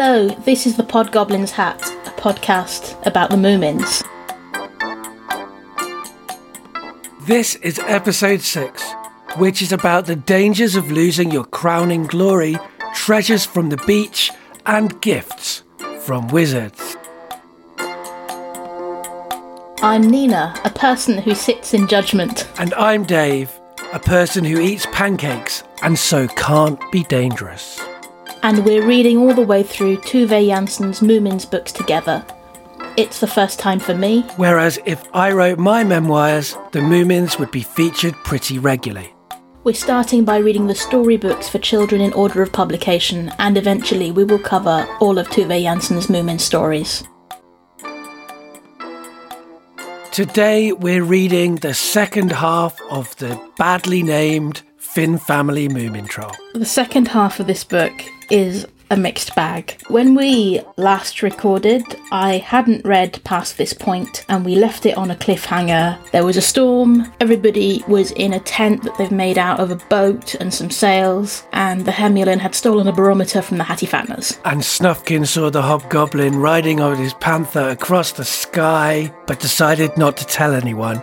Hello, this is the Podgoblin's Hat, a podcast about the Moomins. This is episode 6, which is about the dangers of losing your crowning glory, treasures from the beach, and gifts from wizards. I'm Nina, a person who sits in judgment. And I'm Dave, a person who eats pancakes and so can't be dangerous. And we're reading all the way through Tove Jansson's Moomins books together. It's the first time for me. Whereas if I wrote my memoirs, the Moomins would be featured pretty regularly. We're starting by reading the storybooks for children in order of publication, and eventually we will cover all of Tove Jansson's Moomin stories. Today we're reading the second half of the badly named Finn family Moomin Troll. The second half of this book is a mixed bag. When we last recorded, I hadn't read past this point and we left it on a cliffhanger. There was a storm, everybody was in a tent that they've made out of a boat and some sails, and the Hemulen had stolen a barometer from the Hattifatteners. And Snufkin saw the hobgoblin riding on his panther across the sky, but decided not to tell anyone.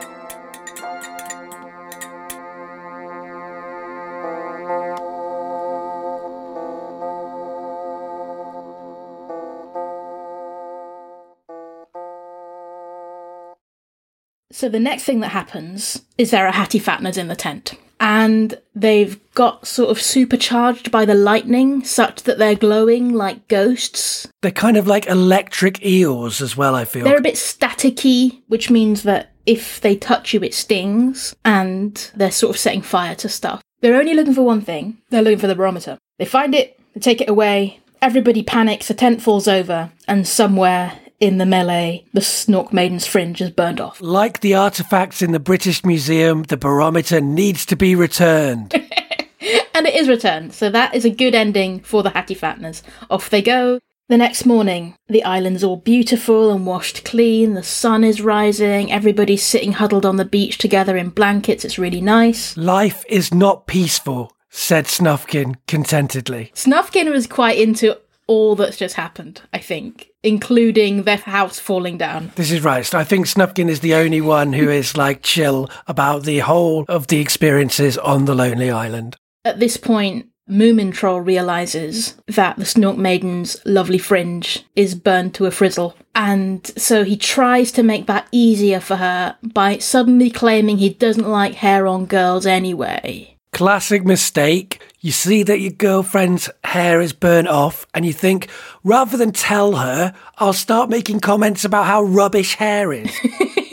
So the next thing that happens is there are Hattifatteners in the tent. And they've got sort of supercharged by the lightning, such that they're glowing like ghosts. They're kind of like electric eels as well, I feel. They're a bit staticky, which means that if they touch you, it stings, and they're sort of setting fire to stuff. They're only looking for one thing they're looking for the barometer. They find it, they take it away, everybody panics, the tent falls over, and somewhere in the melee, the Snork Maiden's fringe is burned off. Like the artifacts in the British Museum, the barometer needs to be returned. and it is returned, so that is a good ending for the Hattifatteners. Off they go. The next morning, the island's all beautiful and washed clean, the sun is rising, everybody's sitting huddled on the beach together in blankets, it's really nice. Life is not peaceful, said Snufkin contentedly. Snufkin was quite into all that's just happened, I think, including their house falling down. This is right. I think Snufkin is the only one who is like chill about the whole of the experiences on the Lonely Island. At this point, Moomin Troll realizes that the Snork Maiden's lovely fringe is burned to a frizzle. And so he tries to make that easier for her by suddenly claiming he doesn't like hair on girls anyway. Classic mistake. You see that your girlfriend's hair is burnt off, and you think, rather than tell her, I'll start making comments about how rubbish hair is.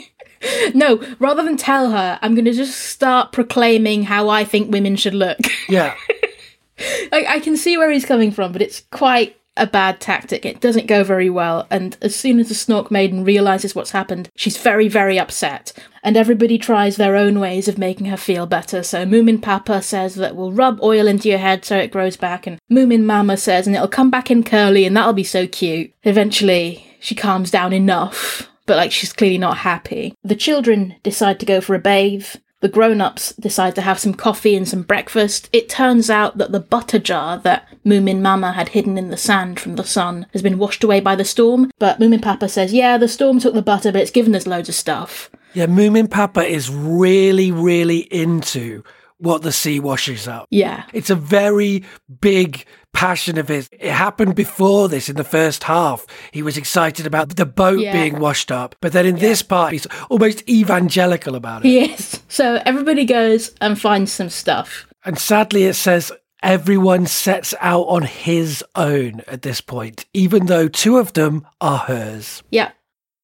no, rather than tell her, I'm going to just start proclaiming how I think women should look. Yeah. I, I can see where he's coming from, but it's quite a bad tactic. It doesn't go very well. And as soon as the Snork Maiden realizes what's happened, she's very, very upset. And everybody tries their own ways of making her feel better. So Moomin Papa says that we'll rub oil into your head so it grows back. And Moomin Mama says, and it'll come back in curly and that'll be so cute. Eventually, she calms down enough. But like she's clearly not happy. The children decide to go for a bathe. The grown ups decide to have some coffee and some breakfast. It turns out that the butter jar that Moomin Mama had hidden in the sand from the sun has been washed away by the storm. But Moomin Papa says, yeah, the storm took the butter, but it's given us loads of stuff. Yeah, Moomin Papa is really, really into what the sea washes up. Yeah. It's a very big passion of his. It happened before this in the first half. He was excited about the boat Yeah. being washed up. But then in this part, he's almost evangelical about it. Yes. So everybody goes and finds some stuff. And sadly, it says everyone sets out on his own at this point, even though two of them are hers. Yeah.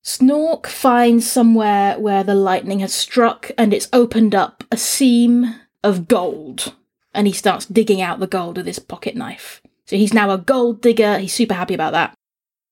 Snork finds somewhere where the lightning has struck and it's opened up a seam of gold. And he starts digging out the gold with his pocket knife. So he's now a gold digger. He's super happy about that.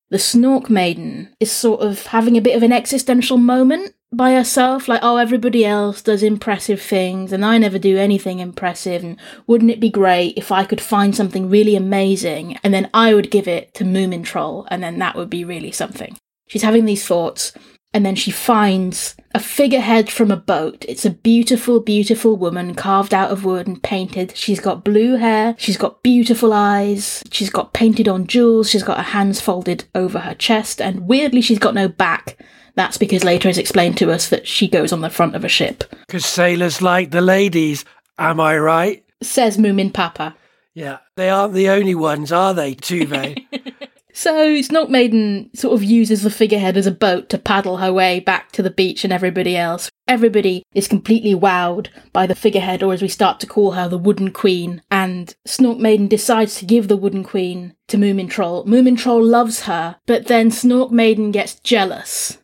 The Snork Maiden is sort of having a bit of an existential moment by herself, like, oh, everybody else does impressive things and I never do anything impressive. And wouldn't it be great if I could find something really amazing and then I would give it to Moomin Troll and then that would be really something. She's having these thoughts And then she finds a figurehead from a boat. It's a beautiful, beautiful woman carved out of wood and painted. She's got blue hair. She's got beautiful eyes. She's got painted on jewels. She's got her hands folded over her chest. And weirdly, she's got no back. That's because later it's explained to us that she goes on the front of a ship. Because sailors like the ladies, am I right? Says Moomin Papa. Yeah, they aren't the only ones, are they, Tove? So Snork Maiden sort of uses the figurehead as a boat to paddle her way back to the beach and everybody else. Everybody is completely wowed by the figurehead, or as we start to call her, the Wooden Queen. And Snork Maiden decides to give the Wooden Queen to Moomin Troll. Moomin Troll loves her, but then Snork Maiden gets jealous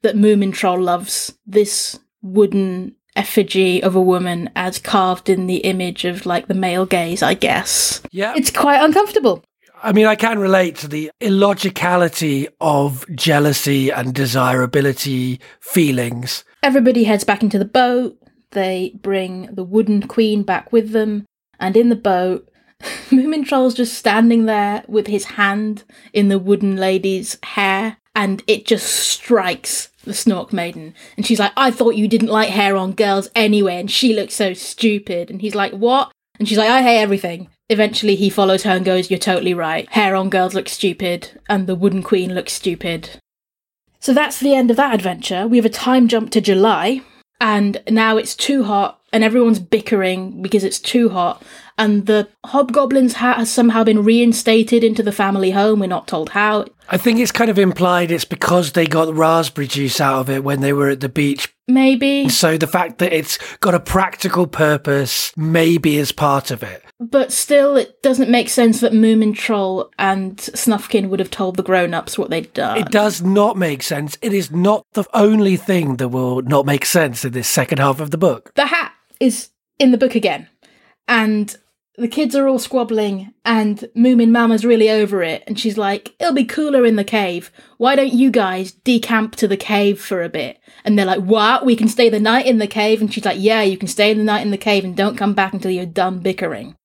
that Moomin Troll loves this wooden effigy of a woman as carved in the image of like the male gaze, I guess. Yeah. It's quite uncomfortable. I mean, I can relate to the illogicality of jealousy and desirability feelings. Everybody heads back into the boat. They bring the wooden queen back with them. And in the boat, Moomin Troll's just standing there with his hand in the wooden lady's hair. And it just strikes the Snork Maiden. And she's like, I thought you didn't like hair on girls anyway. And she looks so stupid. And he's like, What? And she's like, I hate everything. Eventually, he follows her and goes, You're totally right. Hair on girls looks stupid, and the wooden queen looks stupid. So that's the end of that adventure. We have a time jump to July, and now it's too hot, and everyone's bickering because it's too hot. And the hobgoblin's hat has somehow been reinstated into the family home. We're not told how. I think it's kind of implied it's because they got raspberry juice out of it when they were at the beach. Maybe. So the fact that it's got a practical purpose maybe is part of it. But still, it doesn't make sense that Moomin Troll and Snufkin would have told the grown ups what they'd done. It does not make sense. It is not the only thing that will not make sense in this second half of the book. The hat is in the book again. And the kids are all squabbling, and Moomin Mama's really over it, and she's like, It'll be cooler in the cave. Why don't you guys decamp to the cave for a bit? And they're like, What? We can stay the night in the cave? And she's like, Yeah, you can stay the night in the cave and don't come back until you're done bickering.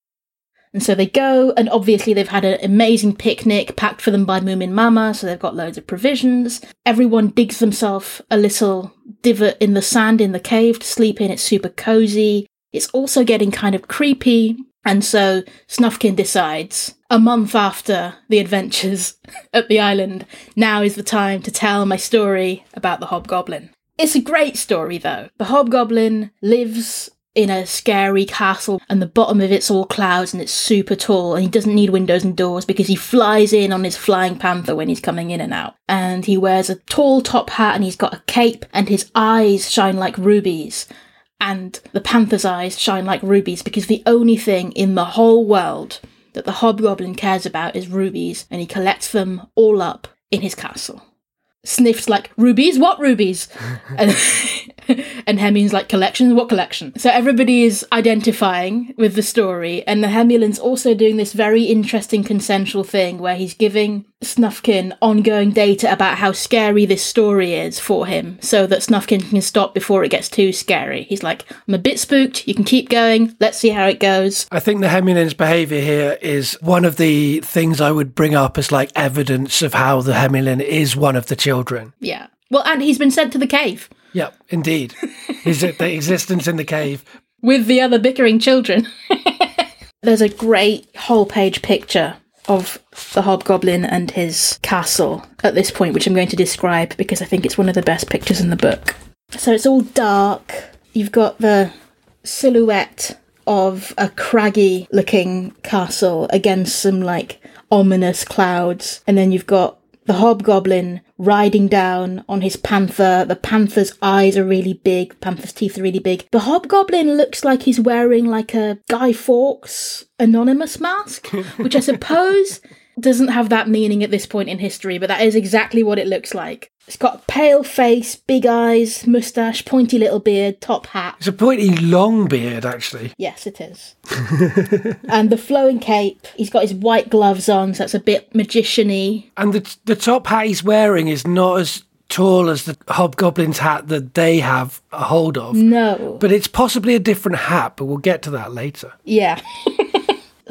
And so they go, and obviously they've had an amazing picnic packed for them by Moomin Mama, so they've got loads of provisions. Everyone digs themselves a little divot in the sand in the cave to sleep in. It's super cozy. It's also getting kind of creepy, and so Snufkin decides, a month after the adventures at the island, now is the time to tell my story about the Hobgoblin. It's a great story though. The Hobgoblin lives in a scary castle and the bottom of it's all clouds and it's super tall and he doesn't need windows and doors because he flies in on his flying panther when he's coming in and out. And he wears a tall top hat and he's got a cape and his eyes shine like rubies and the panther's eyes shine like rubies because the only thing in the whole world that the hobgoblin cares about is rubies, and he collects them all up in his castle. Sniffs like rubies, what rubies? and, and like collections, what collection? So everybody is identifying with the story, and the Hemulen's also doing this very interesting consensual thing where he's giving Snufkin ongoing data about how scary this story is for him, so that Snufkin can stop before it gets too scary. He's like, I'm a bit spooked, you can keep going, let's see how it goes. I think the Hemulen's behaviour here is one of the things I would bring up as like evidence of how the Hemulen is one of the children. Yeah. Well, and he's been sent to the cave Yep, indeed. Is it the existence in the cave? with the other bickering children. There's a great whole page picture of the hobgoblin and his castle at this point, which I'm going to describe because I think it's one of the best pictures in the book. So it's all dark. You've got the silhouette of a craggy looking castle against some like ominous clouds, and then you've got the hobgoblin riding down on his panther. The panther's eyes are really big, panther's teeth are really big. The hobgoblin looks like he's wearing like a Guy Fawkes anonymous mask, which I suppose doesn't have that meaning at this point in history, but that is exactly what it looks like. It's got a pale face, big eyes, moustache, pointy little beard, top hat. It's a pointy long beard, actually. Yes, it is. and the flowing cape. He's got his white gloves on, so that's a bit magician-y. And the the top hat he's wearing is not as tall as the hobgoblin's hat that they have a hold of. No. But it's possibly a different hat, but we'll get to that later. Yeah.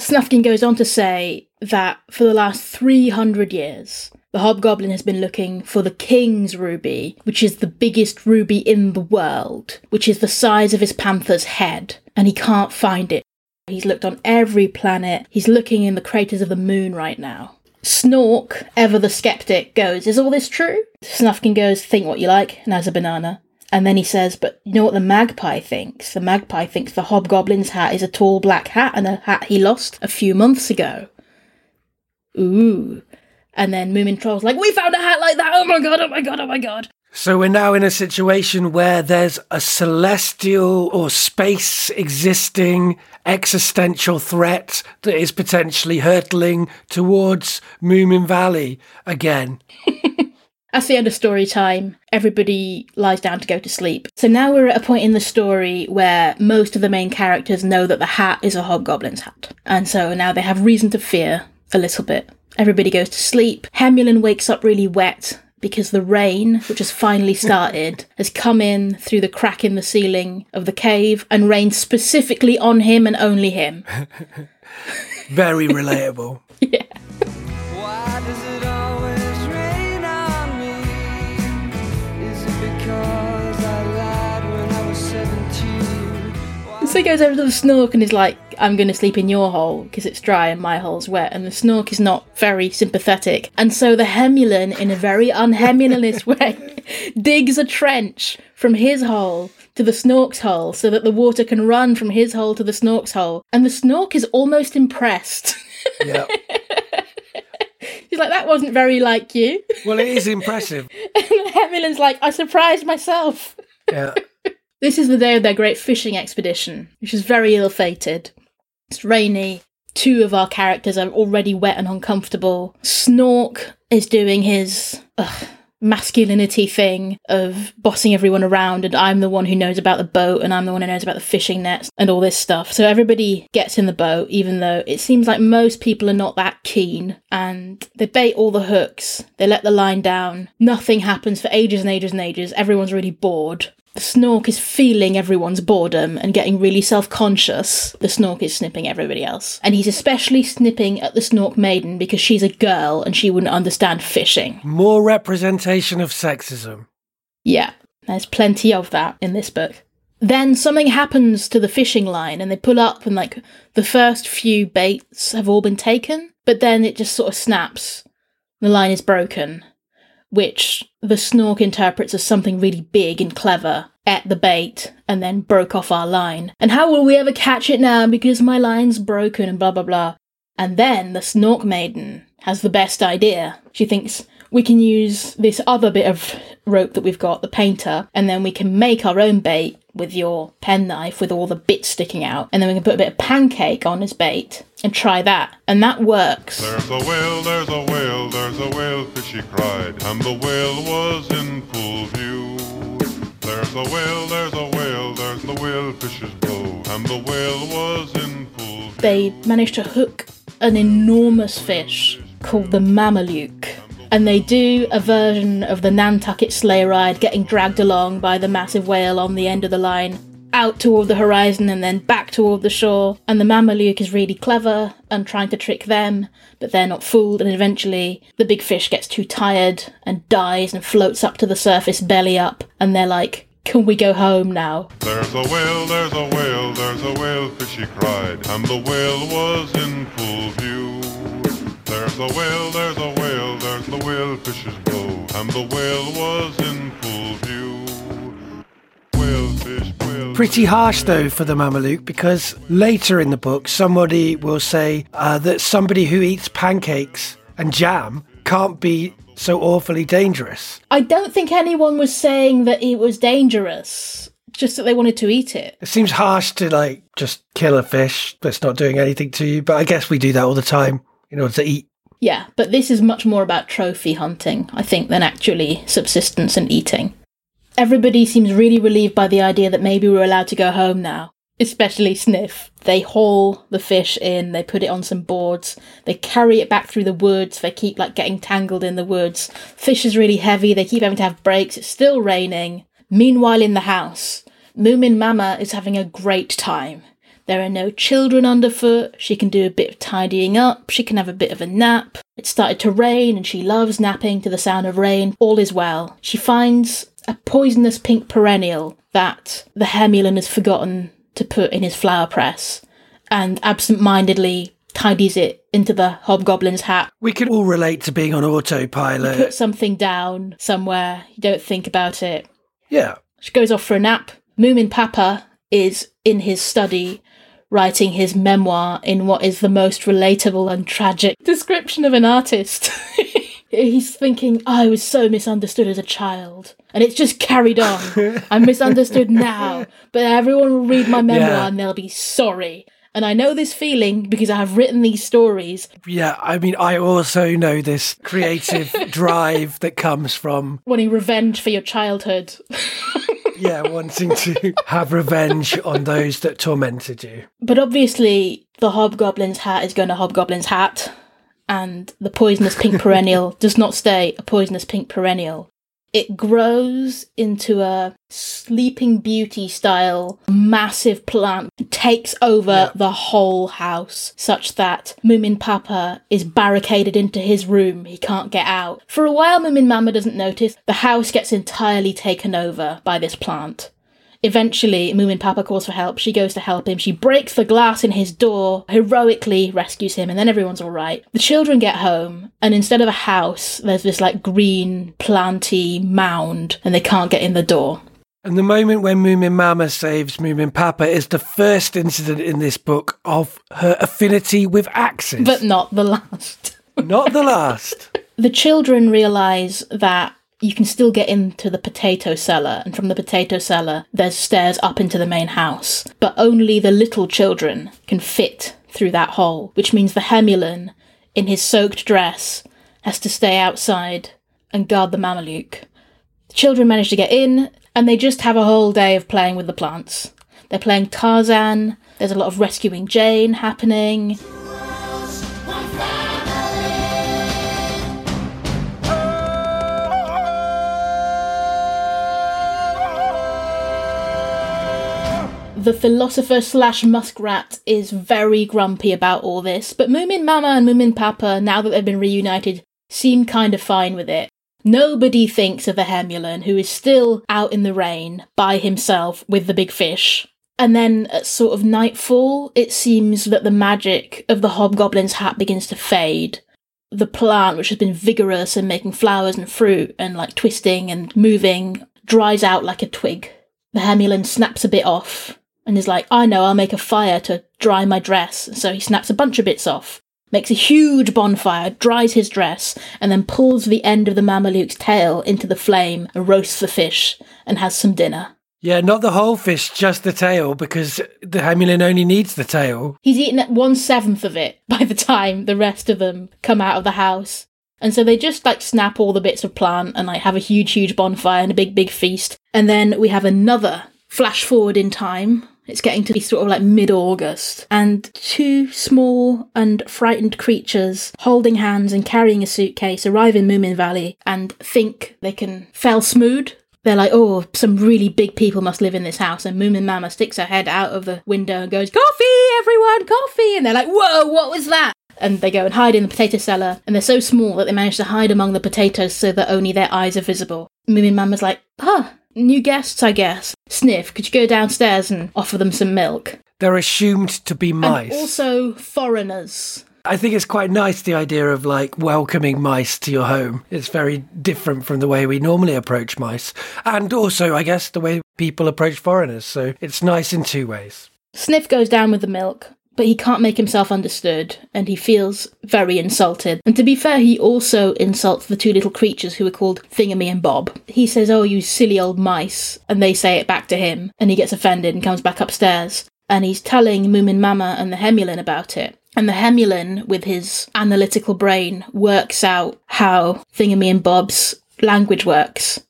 Snufkin goes on to say that for the last 300 years, The hobgoblin has been looking for the king's ruby, which is the biggest ruby in the world, which is the size of his panther's head, and he can't find it. He's looked on every planet. He's looking in the craters of the moon right now. Snork, ever the skeptic, goes, Is all this true? Snufkin goes, Think what you like, and has a banana. And then he says, But you know what the magpie thinks? The magpie thinks the hobgoblin's hat is a tall black hat and a hat he lost a few months ago. Ooh. And then Moomin Troll's like, We found a hat like that! Oh my god, oh my god, oh my god. So we're now in a situation where there's a celestial or space existing existential threat that is potentially hurtling towards Moomin Valley again. That's the end of story time. Everybody lies down to go to sleep. So now we're at a point in the story where most of the main characters know that the hat is a hobgoblin's hat. And so now they have reason to fear a little bit. Everybody goes to sleep. Hemulen wakes up really wet because the rain, which has finally started, has come in through the crack in the ceiling of the cave and rained specifically on him and only him. Very relatable. So he goes over to the snork and is like, I'm going to sleep in your hole because it's dry and my hole's wet. And the snork is not very sympathetic. And so the hemulen, in a very unhemulinist way, digs a trench from his hole to the snork's hole so that the water can run from his hole to the snork's hole. And the snork is almost impressed. yeah. He's like, that wasn't very like you. Well, it is impressive. and like, I surprised myself. Yeah. This is the day of their great fishing expedition, which is very ill fated. It's rainy. Two of our characters are already wet and uncomfortable. Snork is doing his ugh, masculinity thing of bossing everyone around, and I'm the one who knows about the boat, and I'm the one who knows about the fishing nets and all this stuff. So everybody gets in the boat, even though it seems like most people are not that keen, and they bait all the hooks, they let the line down. Nothing happens for ages and ages and ages. Everyone's really bored. The snork is feeling everyone's boredom and getting really self conscious. The snork is snipping everybody else. And he's especially snipping at the snork maiden because she's a girl and she wouldn't understand fishing. More representation of sexism. Yeah, there's plenty of that in this book. Then something happens to the fishing line and they pull up and like the first few baits have all been taken, but then it just sort of snaps. The line is broken which the snork interprets as something really big and clever, at the bait, and then broke off our line. And how will we ever catch it now because my line's broken and blah blah blah. And then the snork maiden has the best idea. She thinks we can use this other bit of rope that we've got, the painter, and then we can make our own bait with your penknife with all the bits sticking out, and then we can put a bit of pancake on as bait and try that. And that works. There's a whale, there's a whale, there's a whale, fishy cried, and the whale was in full view. There's a whale, there's a whale, there's the whale fish's bow, and the whale was in full view. They managed to hook an enormous fish called the Mameluke. And they do a version of the Nantucket sleigh ride, getting dragged along by the massive whale on the end of the line, out toward the horizon and then back toward the shore. And the Mameluke is really clever and trying to trick them, but they're not fooled. And eventually, the big fish gets too tired and dies and floats up to the surface, belly up. And they're like, can we go home now? There's a whale, there's a whale, there's a whale, fishy cried, and the whale was in full view. There's a whale, there's a whale, the whale fish's bow, and the whale was in full view. Whale fish, Pretty harsh though for the Mameluke because later in the book somebody will say uh, that somebody who eats pancakes and jam can't be so awfully dangerous. I don't think anyone was saying that it was dangerous, just that they wanted to eat it. It seems harsh to like just kill a fish that's not doing anything to you, but I guess we do that all the time in order to eat. Yeah, but this is much more about trophy hunting, I think, than actually subsistence and eating. Everybody seems really relieved by the idea that maybe we're allowed to go home now, especially Sniff. They haul the fish in, they put it on some boards, they carry it back through the woods, they keep like getting tangled in the woods. Fish is really heavy, they keep having to have breaks, it's still raining. Meanwhile, in the house, Moomin Mama is having a great time. There are no children underfoot. She can do a bit of tidying up. She can have a bit of a nap. It started to rain and she loves napping to the sound of rain. All is well. She finds a poisonous pink perennial that the Hemulen has forgotten to put in his flower press and absent-mindedly tidies it into the hobgoblin's hat. We can all relate to being on autopilot. Put something down somewhere. You don't think about it. Yeah. She goes off for a nap. Moomin Papa is in his study writing his memoir in what is the most relatable and tragic description of an artist. He's thinking, I was so misunderstood as a child. And it's just carried on. I'm misunderstood now, but everyone will read my memoir Yeah. and they'll be sorry. And I know this feeling because I have written these stories Yeah, I mean, I also know this creative drive that comes from, wanting revenge for your childhood. Yeah, wanting to have revenge on those that tormented you. But obviously, the hobgoblin's hat is going to hobgoblin's hat, and the poisonous pink perennial does not stay a poisonous pink perennial. It grows into a sleeping beauty style massive plant, takes over Yeah. the whole house, such that Moomin Papa is barricaded into his room. He can't get out. For a while, Moomin Mama doesn't notice. The house gets entirely taken over by this plant. Eventually, Moomin Papa calls for help. She goes to help him. She breaks the glass in his door, heroically rescues him, and then everyone's all right. The children get home, and instead of a house, there's this like green, planty mound, and they can't get in the door. And the moment when Moomin Mama saves Moomin Papa is the first incident in this book of her affinity with axes. But not the last. not the last. the children realize that you can still get into the potato cellar, and from the potato cellar, there's stairs up into the main house. But only the little children can fit through that hole, which means the Hemulen, in his soaked dress, has to stay outside and guard the Mameluke. The children manage to get in, and they just have a whole day of playing with the plants. They're playing Tarzan, there's a lot of rescuing Jane happening. The philosopher slash muskrat is very grumpy about all this, but Moomin Mama and Moomin Papa, now that they've been reunited, seem kind of fine with it. Nobody thinks of the Hemulen, who is still out in the rain by himself with the big fish. And then at sort of nightfall, it seems that the magic of the hobgoblin's hat begins to fade. The plant, which has been vigorous and making flowers and fruit and like twisting and moving, dries out like a twig. The Hemulen snaps a bit off and is like, I know, I'll make a fire to dry my dress. So he snaps a bunch of bits off, makes a huge bonfire, dries his dress, and then pulls the end of the Mameluke's tail into the flame and roasts the fish and has some dinner. Yeah, not the whole fish, just the tail, because the Hemulen only needs the tail. He's eaten one seventh of it by the time the rest of them come out of the house. And so they just like snap all the bits of plant and like have a huge, huge bonfire and a big, big feast. And then we have another flash forward in time. It's getting to be sort of like mid August. And two small and frightened creatures holding hands and carrying a suitcase arrive in Moomin Valley and think they can fell smood. They're like, oh, some really big people must live in this house. And Moomin Mama sticks her head out of the window and goes, Coffee, everyone, coffee. And they're like, whoa, what was that? And they go and hide in the potato cellar. And they're so small that they manage to hide among the potatoes so that only their eyes are visible. Moomin Mama's like, ah, new guests, I guess. Sniff, could you go downstairs and offer them some milk? They're assumed to be mice. And also foreigners. I think it's quite nice the idea of like welcoming mice to your home. It's very different from the way we normally approach mice. And also, I guess, the way people approach foreigners. So it's nice in two ways. Sniff goes down with the milk, but he can't make himself understood, and he feels very insulted. And to be fair, he also insults the two little creatures who are called Thingumy and Bob. He says, Oh, you silly old mice, and they say it back to him, and he gets offended and comes back upstairs. And he's telling Moomin Mama and the Hemulen about it. And the Hemulen, with his analytical brain, works out how Thingumy and Bob's language works,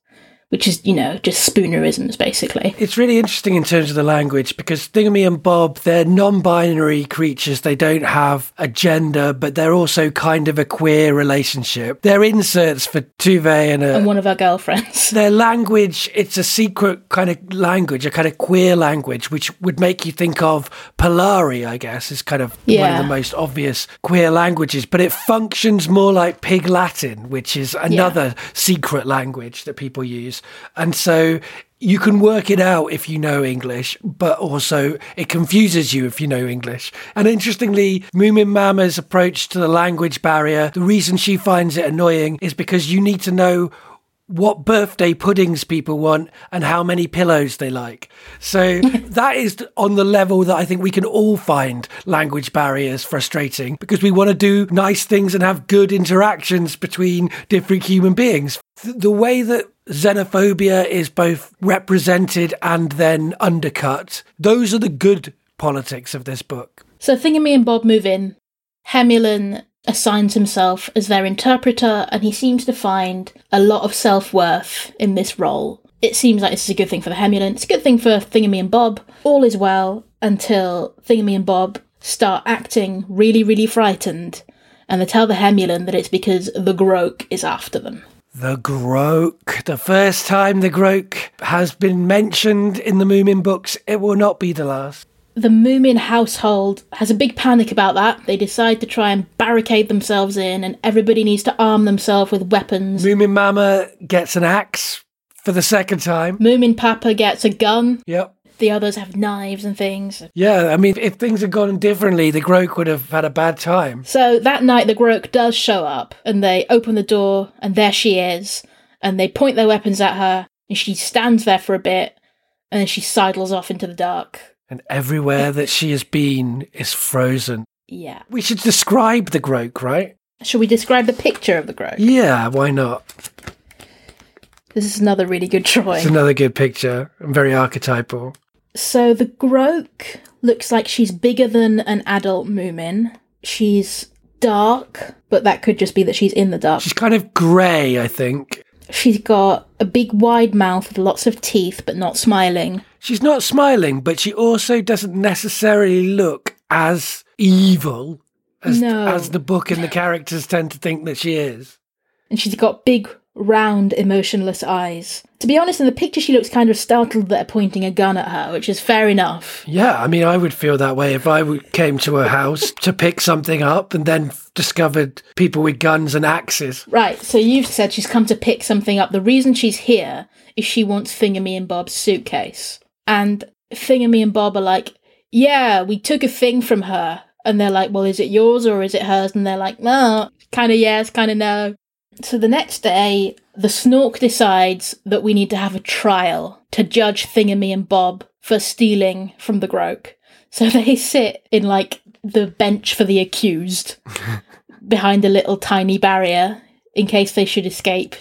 which is, you know, just spoonerisms basically. It's really interesting in terms of the language because Thingumy and Bob, they're non binary creatures. They don't have a gender, but they're also kind of a queer relationship. They're inserts for Tove and a. And one of our girlfriends. their language, it's a secret kind of language, a kind of queer language, which would make you think of Polari, I guess, is kind of one of the most obvious queer languages, but it functions more like Pig Latin, which is another secret language that people use. And so you can work it out if you know English, but also it confuses you if you know English. And interestingly, Moomin Mama's approach to the language barrier, the reason she finds it annoying is because you need to know what birthday puddings people want and how many pillows they like. So that is on the level that I think we can all find language barriers frustrating because we want to do nice things and have good interactions between different human beings. The way that xenophobia is both represented and then undercut, those are the good politics of this book. So Thingumy and Bob move in. Hemulen assigns himself as their interpreter, and he seems to find a lot of self worth in this role. It seems like this is a good thing for the Hemulen. It's a good thing for Thingumy and Bob. All is well until Thingumy and Bob start acting really, really frightened, and they tell the Hemulen that it's because the Groke is after them. The Groke. The first time the Groke has been mentioned in the Moomin books, it will not be the last. The Moomin household has a big panic about that. They decide to try and barricade themselves in, and everybody needs to arm themselves with weapons. Moomin Mama gets an axe for the second time. Moomin Papa gets a gun. Yep. The others have knives and things. Yeah, I mean, if things had gone differently, the Groke would have had a bad time. So that night, the Groke does show up, and they open the door, and there she is. And they point their weapons at her, and she stands there for a bit, and then she sidles off into the dark. And everywhere that she has been is frozen. Yeah. We should describe the Groke, right? Shall we describe the picture of the Groke? Yeah, why not? This is another really good It's drawing. another good picture very archetypal. So the Groke looks like she's bigger than an adult Moomin. She's dark, but that could just be that she's in the dark. She's kind of grey, I think. She's got a big wide mouth with lots of teeth, but not smiling. She's not smiling, but she also doesn't necessarily look as evil as, No. as the book and the characters tend to think that she is. And she's got big, round, emotionless eyes. To be honest, in the picture, she looks kind of startled that they're pointing a gun at her, which is fair enough. Yeah, I mean, I would feel that way if I w- came to a house to pick something up and then f- discovered people with guns and axes. Right, so you've said she's come to pick something up. The reason she's here is she wants Thingumy and Bob's suitcase. And Thingumy and Bob are like, yeah, we took a thing from her. And they're like, well, is it yours or is it hers? And they're like, no, kind of yes, kind of no. So the next day, the Snork decides that we need to have a trial to judge Thingumy and Bob for stealing from the Groke. So they sit in like the bench for the accused behind a little tiny barrier in case they should escape.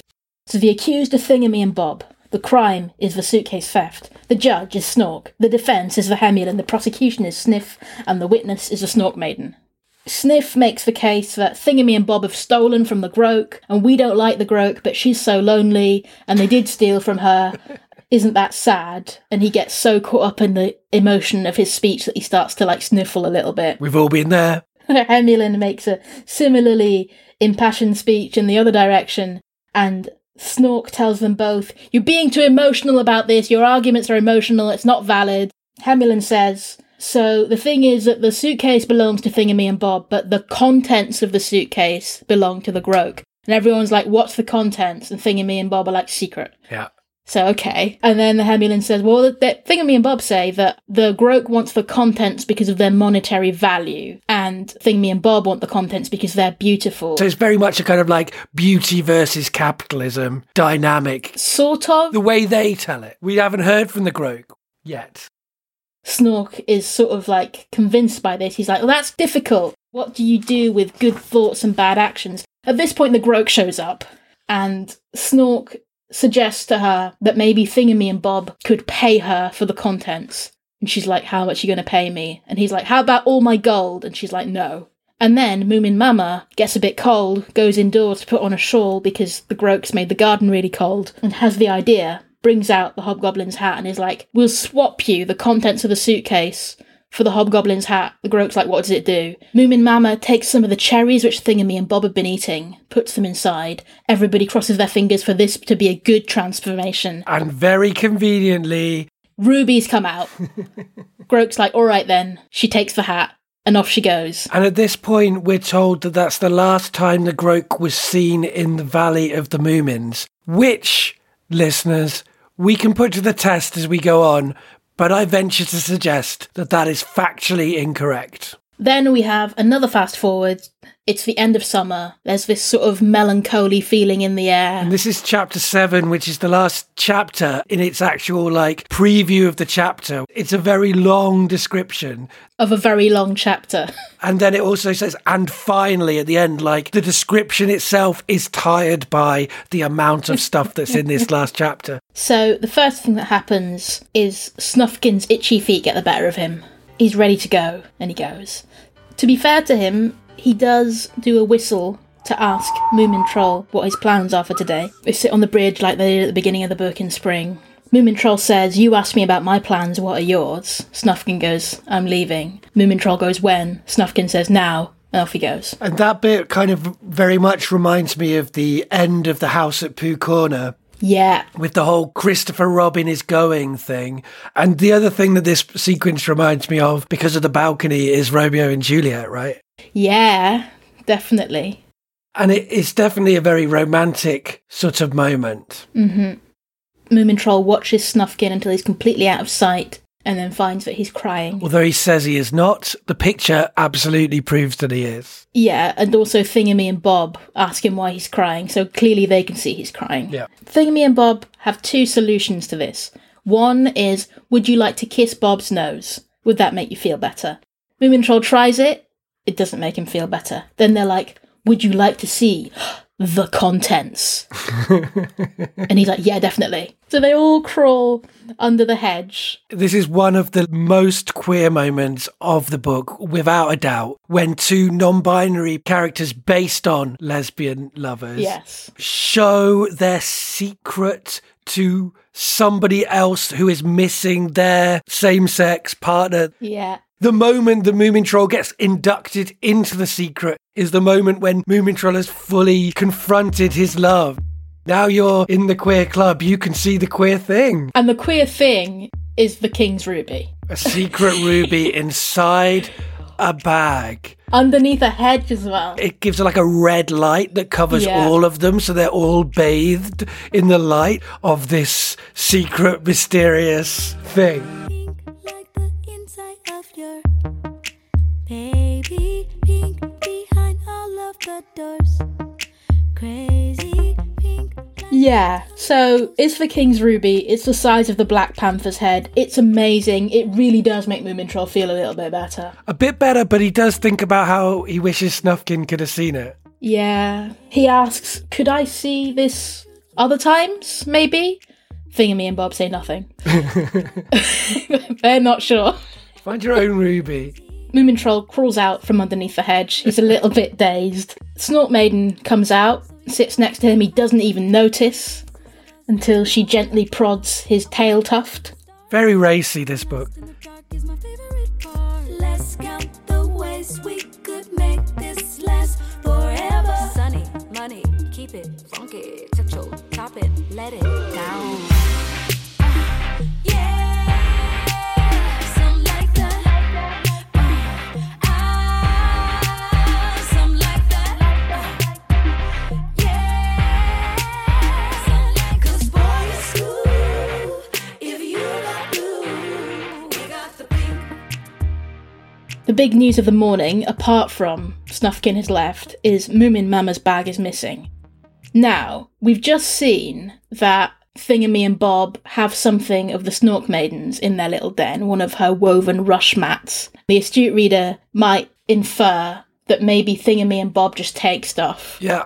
So the accused are Thingumy and Bob. The crime is the suitcase theft. The judge is Snork. The defense is the Hemulen. The prosecution is Sniff. And the witness is the Snork Maiden. Sniff makes the case that Thingumy and Bob have stolen from the Groke, and we don't like the Groke, but she's so lonely, and they did steal from her. Isn't that sad? And he gets so caught up in the emotion of his speech that he starts to like sniffle a little bit. We've all been there. Hemulen makes a similarly impassioned speech in the other direction, and Snork tells them both, You're being too emotional about this, your arguments are emotional, it's not valid. Hemulen says, So the thing is that the suitcase belongs to Thingumy and Bob, but the contents of the suitcase belong to the Groke. And everyone's like, What's the contents? And Thingumy and Bob are like, Secret. Yeah. So okay. And then the Hemulen says, well, the, the Thingumy and Bob say that the Groke wants the contents because of their monetary value, and Thingumy and Bob want the contents because they're beautiful. So it's very much a kind of like beauty versus capitalism dynamic. sort of. The way they tell it. We haven't heard from the Groke yet. Snork is sort of like convinced by this. He's like, well, that's difficult. What do you do with good thoughts and bad actions? At this point, the Groke shows up, and Snork suggests to her that maybe Thingumy and Bob could pay her for the contents. And she's like, How much are you going to pay me? And he's like, How about all my gold? And she's like, No. And then Moomin Mama gets a bit cold, goes indoors to put on a shawl because the Groke's made the garden really cold, and has the idea, brings out the Hobgoblin's hat and is like, We'll swap you the contents of the suitcase for the Hobgoblin's hat. The Groke's like, What does it do? Moomin Mama takes some of the cherries which Thingumy and Me and Bob have been eating, puts them inside. Everybody crosses their fingers for this to be a good transformation. And very conveniently, Rubies come out. Groke's like, All right then. She takes the hat. And off she goes. and at this point, we're told that that's the last time the Groke was seen in the Valley of the Moomins, which, listeners, we can put to the test as we go on, but I venture to suggest that that is factually incorrect. Then we have another fast forward. It's the end of summer. There's this sort of melancholy feeling in the air. And this is chapter seven, which is the last chapter in its actual like preview of the chapter. It's a very long description. of a very long chapter. And then it also says, and finally at the end, like the description itself is tired by the amount of stuff that's in this last chapter. So the first thing that happens is Snufkin's itchy feet get the better of him. He's ready to go, and he goes. To be fair to him, he does do a whistle to ask Moomin Troll what his plans are for today. They sit on the bridge like they did at the beginning of the book in spring. Moomin Troll says, You asked me about my plans, what are yours? Snufkin goes, I'm leaving. Moomin Troll goes, When? Snufkin says, Now. And off he goes. And that bit kind of very much reminds me of the end of the house at Pooh Corner Yeah, with the whole Christopher Robin is going thing. And the other thing that this sequence reminds me of because of the balcony is Romeo and Juliet, right? yeah, definitely. And it, it's definitely a very romantic sort of moment. Mm-hmm. Moomin Troll watches Snufkin until he's completely out of sight and then finds that he's crying. Although he says he is not, the picture absolutely proves that he is. Yeah, and also Thingumy and Bob ask him why he's crying, so clearly they can see he's crying. Yeah. Thingumy and Bob have two solutions to this. One is, would you like to kiss Bob's nose? Would that make you feel better? Moomin Troll tries it, it doesn't make him feel better. Then they're like, would you like to see the contents? and he's like, yeah, definitely. So they all crawl under the hedge. This is one of the most queer moments of the book, without a doubt, when two non binary characters based on lesbian lovers Yes. show their secret to somebody else who is missing their same sex partner. Yeah. The moment the Moomin Troll gets inducted into the secret is the moment when Moomin Troll has fully confronted his love. Now you're in the queer club, you can see the queer thing. And the queer thing is the King's Ruby. A secret ruby inside a bag. Underneath a hedge as well. It gives like a red light that covers Yeah. all of them, so they're all bathed in the light of this secret, mysterious thing. Yeah, so it's the King's Ruby. It's the size of the Black Panther's head. It's amazing. It really does make Moomin Troll feel a little bit better. A bit better, but he does think about how he wishes Snufkin could have seen it. Yeah. He asks, could I see this other times, maybe? Thingumy and Bob say nothing. They're not sure. Find your own ruby. Moomin Troll crawls out from underneath the hedge. He's a little bit dazed. Snork Maiden comes out, sits next to him. He doesn't even notice until she gently prods his tail tuft. Very racy, this book. the dark is my favorite The big news of the morning, apart from Snufkin has left, is Moomin Mama's bag is missing. Now, we've just seen that Thingumy and Bob have something of the Snork Maidens in their little den, one of her woven rush mats. The astute reader might infer that maybe Thingumy and Bob just take stuff. Yeah.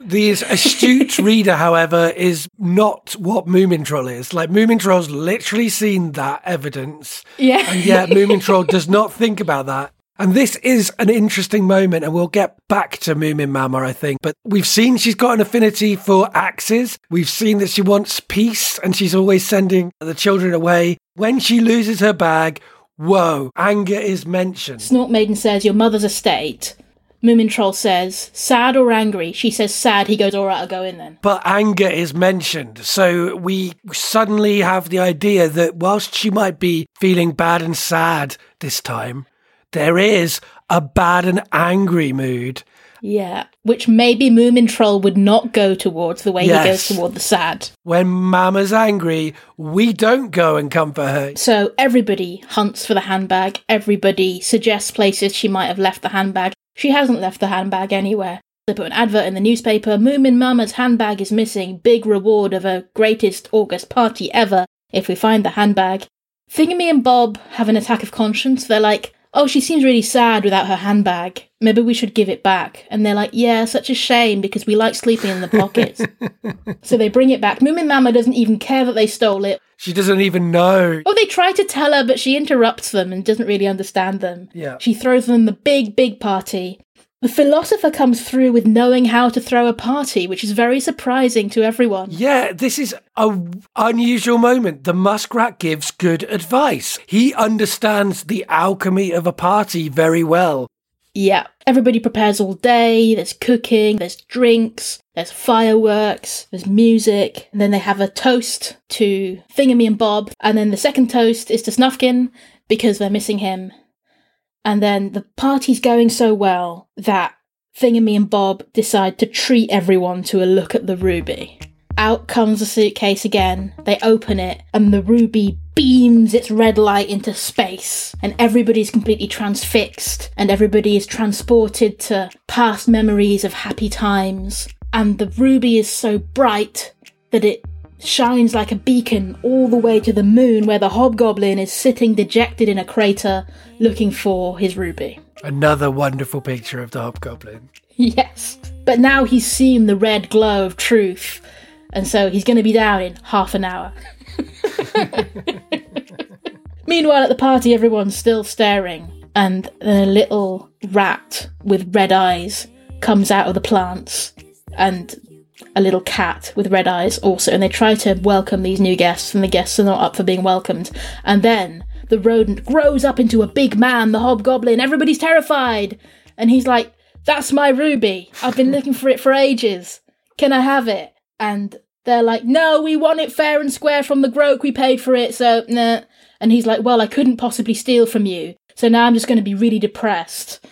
The astute reader, however, is not what Moomin Troll is. Like, Moomin Troll's literally seen that evidence, Yeah. and yet Moomin Troll does not think about that. And this is an interesting moment, and we'll get back to Moomin Mama, I think. But we've seen she's got an affinity for axes. We've seen that she wants peace, and she's always sending the children away. When she loses her bag, whoa, anger is mentioned. Snork Maiden says, Your mother's estate. Moomin Troll says, Sad or angry? She says, Sad. He goes, Alright, I'll go in then. But anger is mentioned. So we suddenly have the idea that whilst she might be feeling bad and sad this time, there is a bad and angry mood. Yeah. Which maybe Moomin Troll would not go towards the way he goes toward the sad. When Mama's angry, we don't go and comfort her. So everybody hunts for the handbag. Everybody suggests places she might have left the handbag. She hasn't left the handbag anywhere. They put an advert in the newspaper. Moomin Mama's handbag is missing. Big reward of a greatest August party ever if we find the handbag. Thingumy and Bob have an attack of conscience. They're like, oh, she seems really sad without her handbag. Maybe we should give it back. And they're like, yeah, such a shame because we like sleeping in the pockets. so they bring it back. Moomin Mama doesn't even care that they stole it. She doesn't even know. Oh, they try to tell her, but she interrupts them and doesn't really understand them. Yeah. She throws them the big, big party. The philosopher comes through with knowing how to throw a party, which is very surprising to everyone. Yeah, this is a unusual moment. The muskrat gives good advice. He understands the alchemy of a party very well. Yeah, everybody prepares all day, there's cooking, there's drinks, there's fireworks, there's music, and then they have a toast to Thingumy and Bob, and then the second toast is to Snufkin because they're missing him. And then the party's going so well that and me and Bob decide to treat everyone to a look at the ruby. Out comes the suitcase again. They open it, and the ruby beams its red light into space, and everybody's completely transfixed, and everybody is transported to past memories of happy times. And the ruby is so bright that it shines like a beacon all the way to the moon, where the hobgoblin is sitting dejected in a crater looking for his ruby. Another wonderful picture of the hobgoblin. Yes. But now he's seen the red glow of truth, and so he's going to be down in half an hour. Meanwhile, at the party, everyone's still staring, and a little rat with red eyes comes out of the plants, and a little cat with red eyes also, and they try to welcome these new guests, and the guests are not up for being welcomed. And then the rodent grows up into a big man, the hobgoblin. Everybody's terrified, and he's like, "That's my ruby. I've been looking for it for ages. Can I have it?" And they're like, "No, we want it fair and square from the groke. We paid for it, so nah." And he's like, "Well, I couldn't possibly steal from you, so now I'm just going to be really depressed.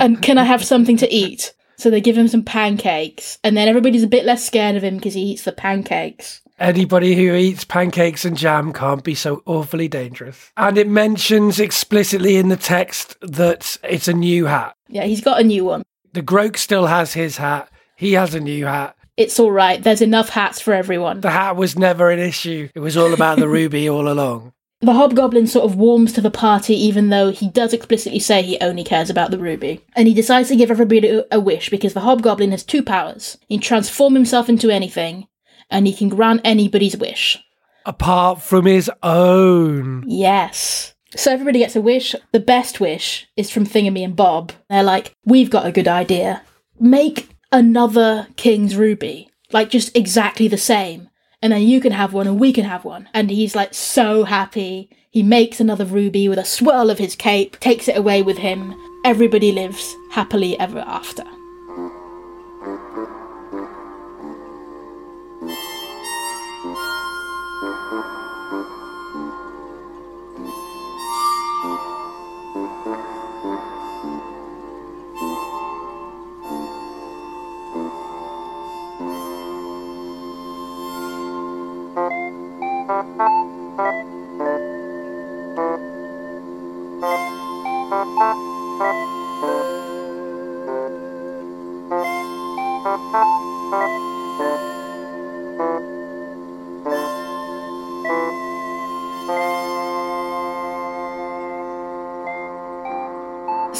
And can I have something to eat?" So they give him some pancakes, and then everybody's a bit less scared of him because he eats the pancakes. Anybody who eats pancakes and jam can't be so awfully dangerous. And it mentions explicitly in the text that it's a new hat. Yeah, he's got a new one. The Groke still has his hat. He has a new hat. It's all right. There's enough hats for everyone. The hat was never an issue. It was all about the ruby all along. The hobgoblin sort of warms to the party, even though he does explicitly say he only cares about the ruby. And he decides to give everybody a- wish because the hobgoblin has two powers. He can transform himself into anything, and he can grant anybody's wish. Apart from his own. Yes. So everybody gets a wish. The best wish is from Thingumy and Bob. They're like, we've got a good idea. Make another King's Ruby. Like, just exactly the same. And then you can have one and we can have one. And he's like so happy. He makes another ruby with a swirl of his cape, takes it away with him. Everybody lives happily ever after.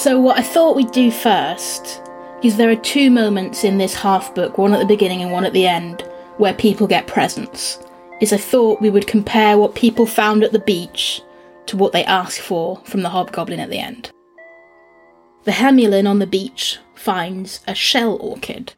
So, what I thought we'd do first is there are two moments in this half book, one at the beginning and one at the end, where people get presents. Is I thought we would compare what people found at the beach to what they asked for from the hobgoblin at the end. the Hemulen on the beach finds a shell orchid.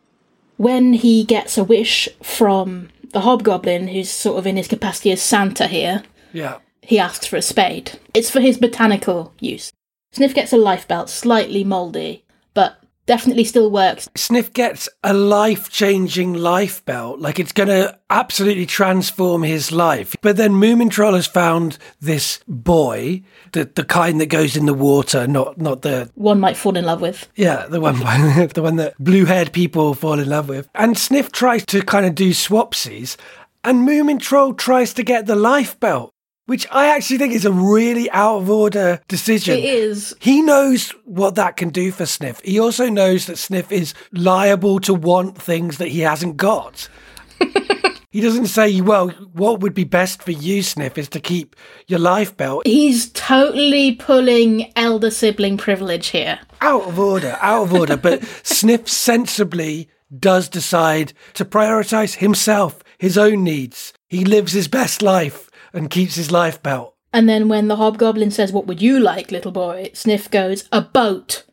When he gets a wish from the hobgoblin, who's sort of in his capacity as Santa here, Yeah. he asks for a spade. It's for his botanical use. Sniff gets a life belt, slightly mouldy, but definitely still works. Sniff gets a life changing life belt. Like it's going to absolutely transform his life. But then Moomin Troll has found this boy, the, the kind that goes in the water, not, not the, One might fall in love with. yeah, the one, the one that blue haired people fall in love with. And Sniff tries to kind of do swapsies. And Moomin Troll tries to get the life belt, which I actually think is a really out of order decision. It is. He knows what that can do for Sniff. He also knows that Sniff is liable to want things that he hasn't got. he doesn't say, well, what would be best for you, Sniff, is to keep your life belt. He's totally pulling elder sibling privilege here. Out of order, out of order. But Sniff sensibly does decide to prioritize himself, his own needs. He lives his best life and keeps his life belt. And then when the hobgoblin says, What would you like, little boy? Sniff goes, A boat.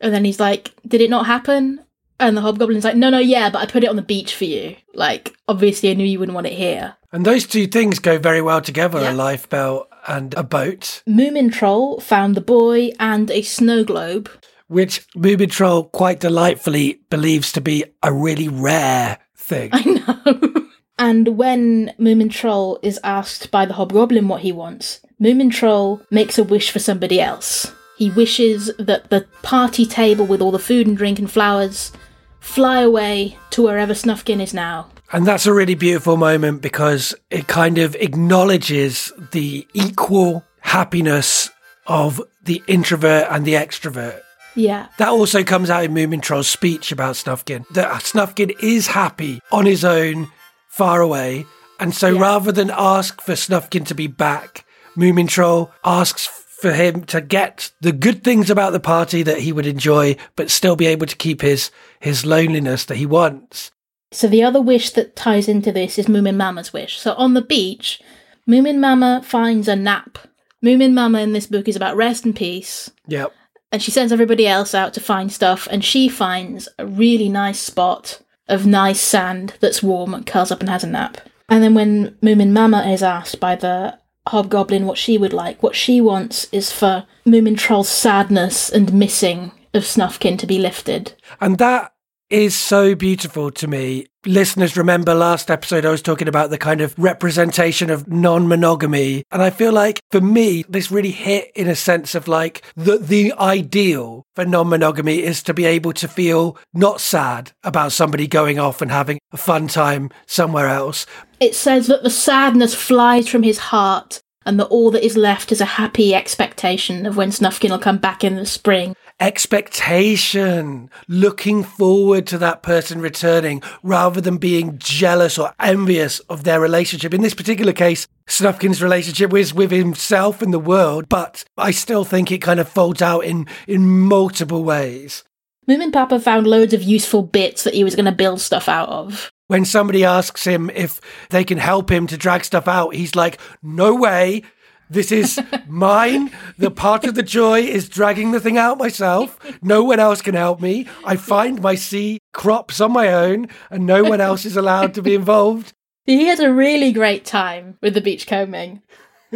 And then he's like, Did it not happen? And the hobgoblin's like, No, no, yeah, but I put it on the beach for you. Like, obviously, I knew you wouldn't want it here. And those two things go very well together Yeah. a life belt and a boat. Moomin Troll found the boy and a snow globe. which Moomin Troll quite delightfully believes to be a really rare thing. I know. And when Moomin Troll is asked by the hobgoblin what he wants, Moomin Troll makes a wish for somebody else. He wishes that the party table with all the food and drink and flowers fly away to wherever Snufkin is now. And that's a really beautiful moment because it kind of acknowledges the equal happiness of the introvert and the extrovert. Yeah. That also comes out in Moomin Troll's speech about Snufkin. That Snufkin is happy on his own, far away. And so Yeah. rather than ask for Snufkin to be back, Moomin Troll asks for him to get the good things about the party that he would enjoy, but still be able to keep his, his loneliness that he wants. So the other wish that ties into this is Moomin Mama's wish. So on the beach, Moomin Mama finds a nap. Moomin Mama in this book is about rest and peace. Yep. and she sends everybody else out to find stuff and she finds a really nice spot of nice sand that's warm and curls up and has a nap. And then when moomin mama is asked by the hobgoblin what she would like what she wants is for moomin troll's sadness and missing of snufkin to be lifted. And that is so beautiful to me. Listeners, remember last episode I was talking about the kind of representation of non monogamy. And I feel like for me, this really hit in a sense of like the, the ideal for non monogamy is to be able to feel not sad about somebody going off and having a fun time somewhere else. it says that the sadness flies from his heart and that all that is left is a happy expectation of when snufkin will come back in the spring expectation, looking forward to that person returning rather than being jealous or envious of their relationship. In this particular case, Snufkin's relationship was with himself and the world, but I still think it kind of folds out in, in multiple ways. moomin papa found loads of useful bits that he was going to build stuff out of When somebody asks him if they can help him to drag stuff out, he's like, no way. This is mine. The part of the joy is dragging the thing out myself. No one else can help me. I find my sea crops on my own, and no one else is allowed to be involved. He has a really great time with the beachcombing.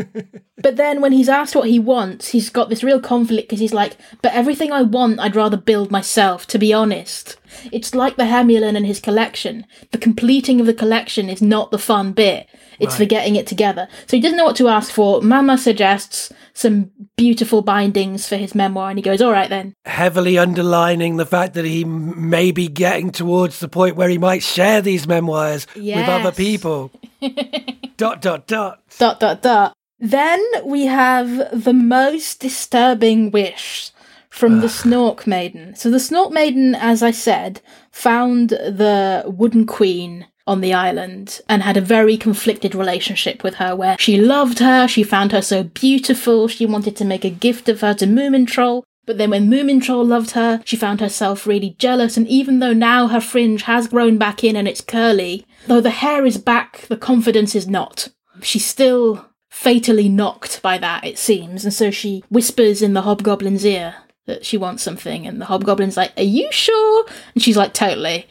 but then when he's asked what he wants, he's got this real conflict because he's like, but everything I want, I'd rather build myself, to be honest. It's like the Hemulen and his collection. The completing of the collection is not the fun bit. It's the getting it together. So he doesn't know what to ask for. Mama suggests some beautiful bindings for his memoir, and he goes, all right then. Heavily underlining the fact that he may be getting towards the point where he might share these memoirs with other Yes. people. dot, dot, dot. dot dot dot. Then we have the most disturbing wish from the Snork Maiden. So the Snork Maiden, as I said, found the Wooden Queen on the island and had a very conflicted relationship with her where she loved her, she found her so beautiful, she wanted to make a gift of her to Moomin Troll. But then when Moomin Troll loved her, she found herself really jealous, and even though now her fringe has grown back in and it's curly, though the hair is back, the confidence is not she's still fatally knocked by that, it seems, and so she whispers in the hobgoblin's ear, that she wants something, and the hobgoblin's like, Are you sure? And she's like, Totally.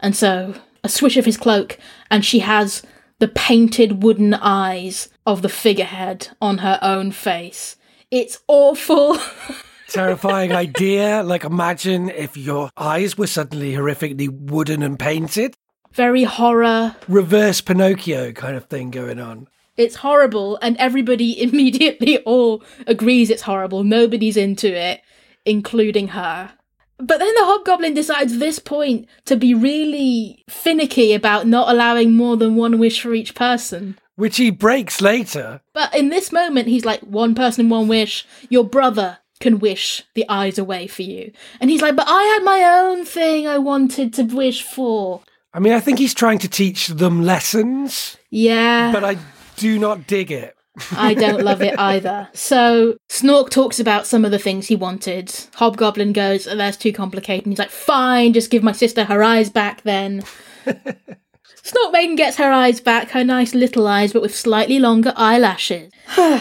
And so a swish of his cloak, and she has the painted wooden eyes of the figurehead on her own face. It's awful. Terrifying idea. Like, imagine if your eyes were suddenly horrifically wooden and painted. Very horror. Reverse Pinocchio kind of thing going on. It's horrible, and everybody immediately all agrees it's horrible. Nobody's into it, including her. But then the hobgoblin decides this point to be really finicky about not allowing more than one wish for each person. Which he breaks later. But in this moment, he's like, one person, one wish. Your brother can wish the eyes away for you. And he's like, but I had my own thing I wanted to wish for. I mean, I think he's trying to teach them lessons, Yeah. but I do not dig it. I don't love it either. So Snork talks about some of the things he wanted. Hobgoblin goes, oh, "That's too complicated." And he's like, "Fine, just give my sister her eyes back then." Snork Maiden gets her eyes back, her nice little eyes, but with slightly longer eyelashes.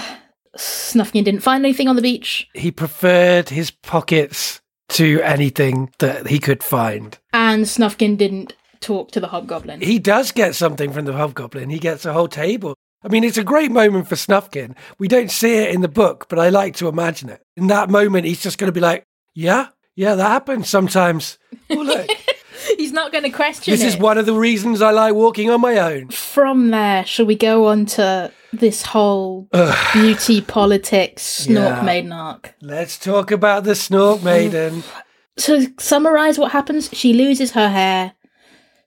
Snufkin didn't find anything on the beach, He preferred his pockets to anything that he could find. and Snufkin didn't talk to the Hobgoblin. He does get something from the hobgoblin. He gets a whole table. I mean, it's a great moment for Snufkin. We don't see it in the book, but I like to imagine it. In that moment, he's just going to be like, "Yeah, yeah, that happens sometimes." Oh, look, He's not going to question this it. is one of the reasons I like walking on my own. From there, shall we go on to this whole beauty politics Snork Yeah. Maiden arc? Let's talk about the Snork Maiden. to summarize what happens, she loses her hair.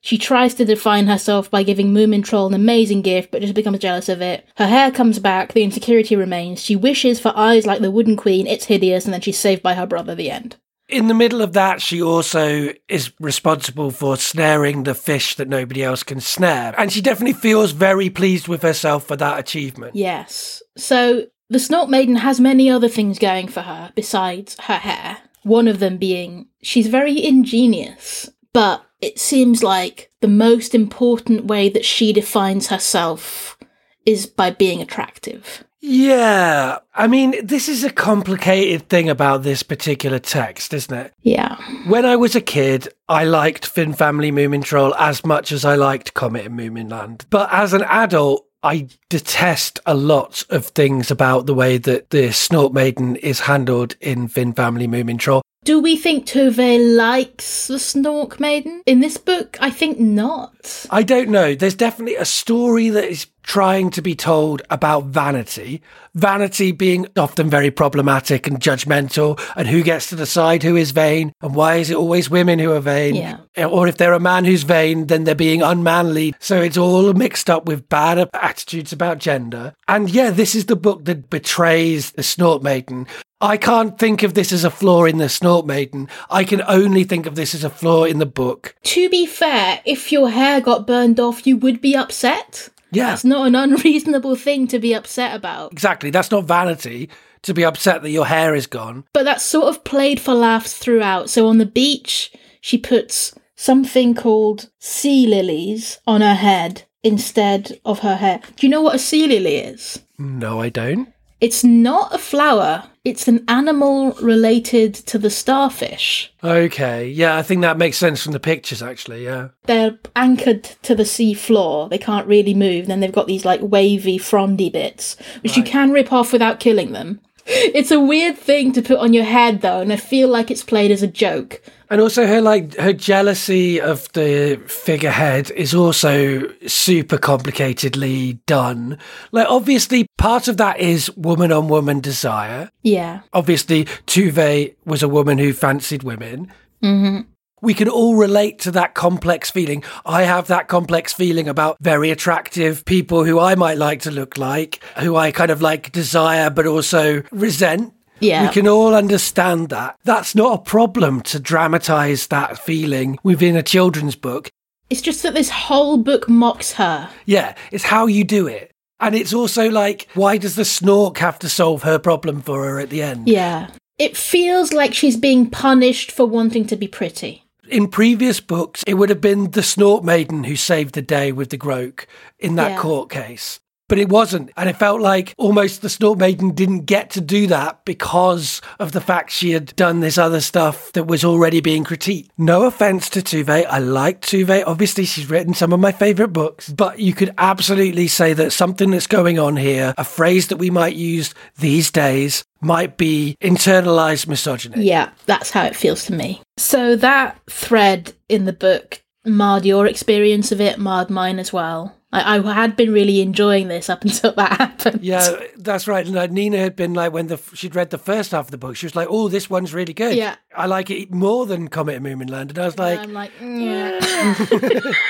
She tries to define herself by giving Moomin Troll an amazing gift, but just becomes jealous of it. Her hair comes back, the insecurity remains. She wishes for eyes like the Wooden Queen, it's hideous, and then she's saved by her brother, the end. In the middle of that, she also is responsible for snaring the fish that nobody else can snare. And she definitely feels very pleased with herself for that achievement. Yes. So, the Snork Maiden has many other things going for her besides her hair. One of them being she's very ingenious, but it seems like the most important way that she defines herself is by being attractive. Yeah. I mean, this is a complicated thing about this particular text, isn't it? Yeah. When I was a kid, I liked Finn Family Moomin Troll as much as I liked Comet and Moomin Land. But as an adult, I detest a lot of things about the way that the Snork Maiden is handled in Finn Family Moomin Troll. Do we think Tove likes the Snork Maiden? In this book, I think not. I don't know. There's definitely a story that is trying to be told about vanity. Vanity being often very problematic and judgmental, and who gets to decide who is vain, and why is it always women who are vain? Yeah. Or if they're a man who's vain, then they're being unmanly. So it's all mixed up with bad attitudes about gender. And yeah, this is the book that betrays the Snork Maiden. I can't think of this as a flaw in the Snork Maiden. I can only think of this as a flaw in the book. To be fair, if your hair got burned off, you would be upset. Yeah. That's not an unreasonable thing to be upset about. Exactly. That's not vanity to be upset that your hair is gone. But that's sort of played for laughs throughout. So on the beach, she puts something called sea lilies on her head instead of her hair. Do you know what a sea lily is? No, I don't. It's not a flower, it's an animal related to the starfish. Okay. Yeah, I think that makes sense from the pictures, actually. Yeah. They're anchored to the sea floor. They can't really move. Then they've got these like wavy, frondy bits, which you can rip off without killing them. It's a weird thing to put on your head, though, and I feel like it's played as a joke. And also her like her jealousy of the figurehead is also super complicatedly done. Like obviously part of that is woman on woman desire. Yeah. Obviously Tove was a woman who fancied women. Mm-hmm. We can all relate to that complex feeling. I have that complex feeling about very attractive people who I might like to look like, who I kind of like desire but also resent. Yeah. We can all understand that. That's not a problem to dramatize that feeling within a children's book. It's just that this whole book mocks her. Yeah, it's how you do it. And it's also like, why does the snork have to solve her problem for her at the end? Yeah. It feels like she's being punished for wanting to be pretty. In previous books, it would have been the Snork Maiden who saved the day with the Groke in that Yeah. court case. But it wasn't. And it felt like almost the Snork Maiden didn't get to do that because of the fact she had done this other stuff that was already being critiqued. No offense to Tove. I like Tove. Obviously, she's written some of my favorite books, but you could absolutely say that something that's going on here, a phrase that we might use these days, might be internalized misogyny. Yeah, that's how it feels to me. So that thread in the book marred your experience of it, marred mine as well. I, I had been really enjoying this up until that happened. Yeah, that's right. And like, Nina had been like, when the she'd read the first half of the book, she was like, "Oh, this one's really good. Yeah. I like it more than Comet of Moominland." And I was like, I'm like, mm, yeah.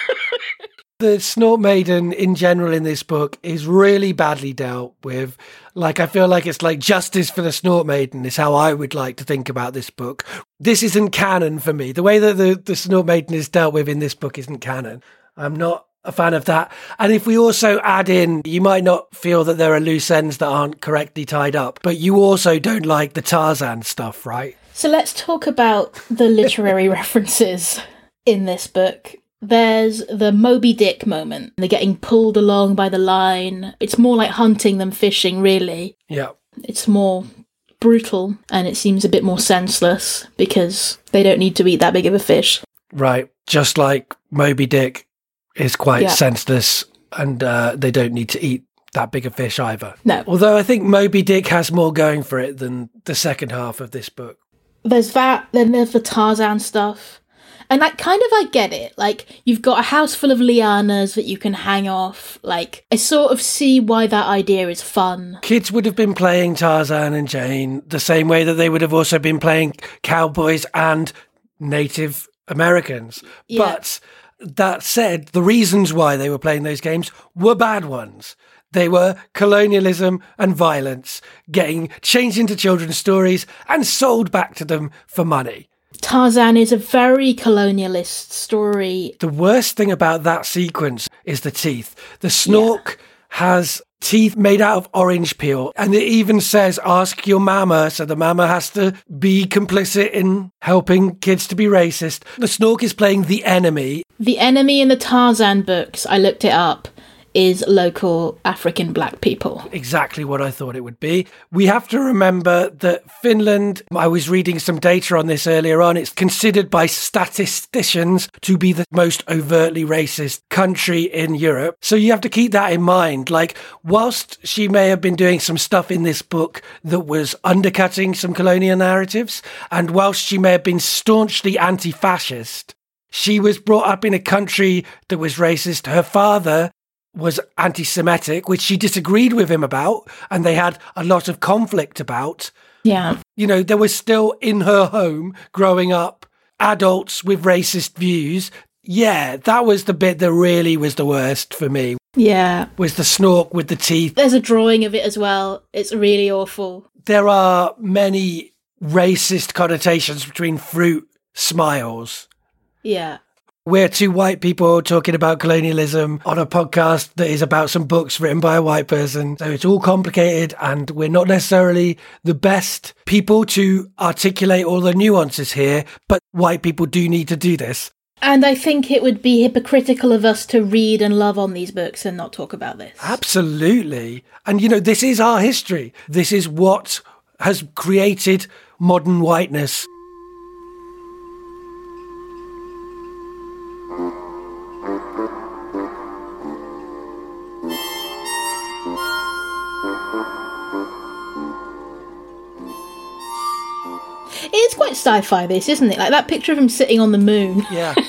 The Snork Maiden in general in this book is really badly dealt with. Like, I feel like it's like justice for the Snork Maiden is how I would like to think about this book. This isn't canon for me. The way that the, the Snork Maiden is dealt with in this book isn't canon. I'm not a fan of that. And if we also add in, you might not feel that there are loose ends that aren't correctly tied up, but you also don't like the Tarzan stuff, right? So let's talk about the literary references in this book. There's the Moby Dick moment. They're getting pulled along by the line. It's more like hunting than fishing, really. Yeah. It's more brutal and it seems a bit more senseless because they don't need to eat that big of a fish. Right. Just like Moby Dick is quite Yeah. senseless and uh, they don't need to eat that big a fish either. No. Although I think Moby Dick has more going for it than the second half of this book. There's that, then there's the Tarzan stuff. And like kind of I get it. Like you've got a house full of lianas that you can hang off. Like I sort of see why that idea is fun. Kids would have been playing Tarzan and Jane the same way that they would have also been playing cowboys and Native Americans. Yeah. But that said, the reasons why they were playing those games were bad ones. They were colonialism and violence getting changed into children's stories and sold back to them for money. Tarzan is a very colonialist story. The worst thing about that sequence is the teeth. The snork has teeth made out of orange peel, and it even says, Ask your mama. So the mama has to be complicit in helping kids to be racist. The snork is playing the enemy. The enemy in the Tarzan books, I looked it up, is local African black people. Exactly what I thought it would be. We have to remember that Finland, I was reading some data on this earlier on, it's considered by statisticians to be the most overtly racist country in Europe. So you have to keep that in mind. Like, whilst she may have been doing some stuff in this book that was undercutting some colonial narratives, and whilst she may have been staunchly anti fascist, she was brought up in a country that was racist. Her father was anti Semitic, which she disagreed with him about, and they had a lot of conflict about. Yeah. You know, there was still in her home growing up adults with racist views. Yeah, that was the bit that really was the worst for me, Yeah. was the snork with the teeth. There's a drawing of it as well. It's really awful. There are many racist connotations between fruit smiles. Yeah. We're two white people talking about colonialism on a podcast that is about some books written by a white person. So it's all complicated and we're not necessarily the best people to articulate all the nuances here, but white people do need to do this. And I think it would be hypocritical of us to read and love on these books and not talk about this. Absolutely. And you know, this is our history. This is what has created modern whiteness. It's quite sci-fi, this, isn't it? Like that picture of him sitting on the moon. Yeah.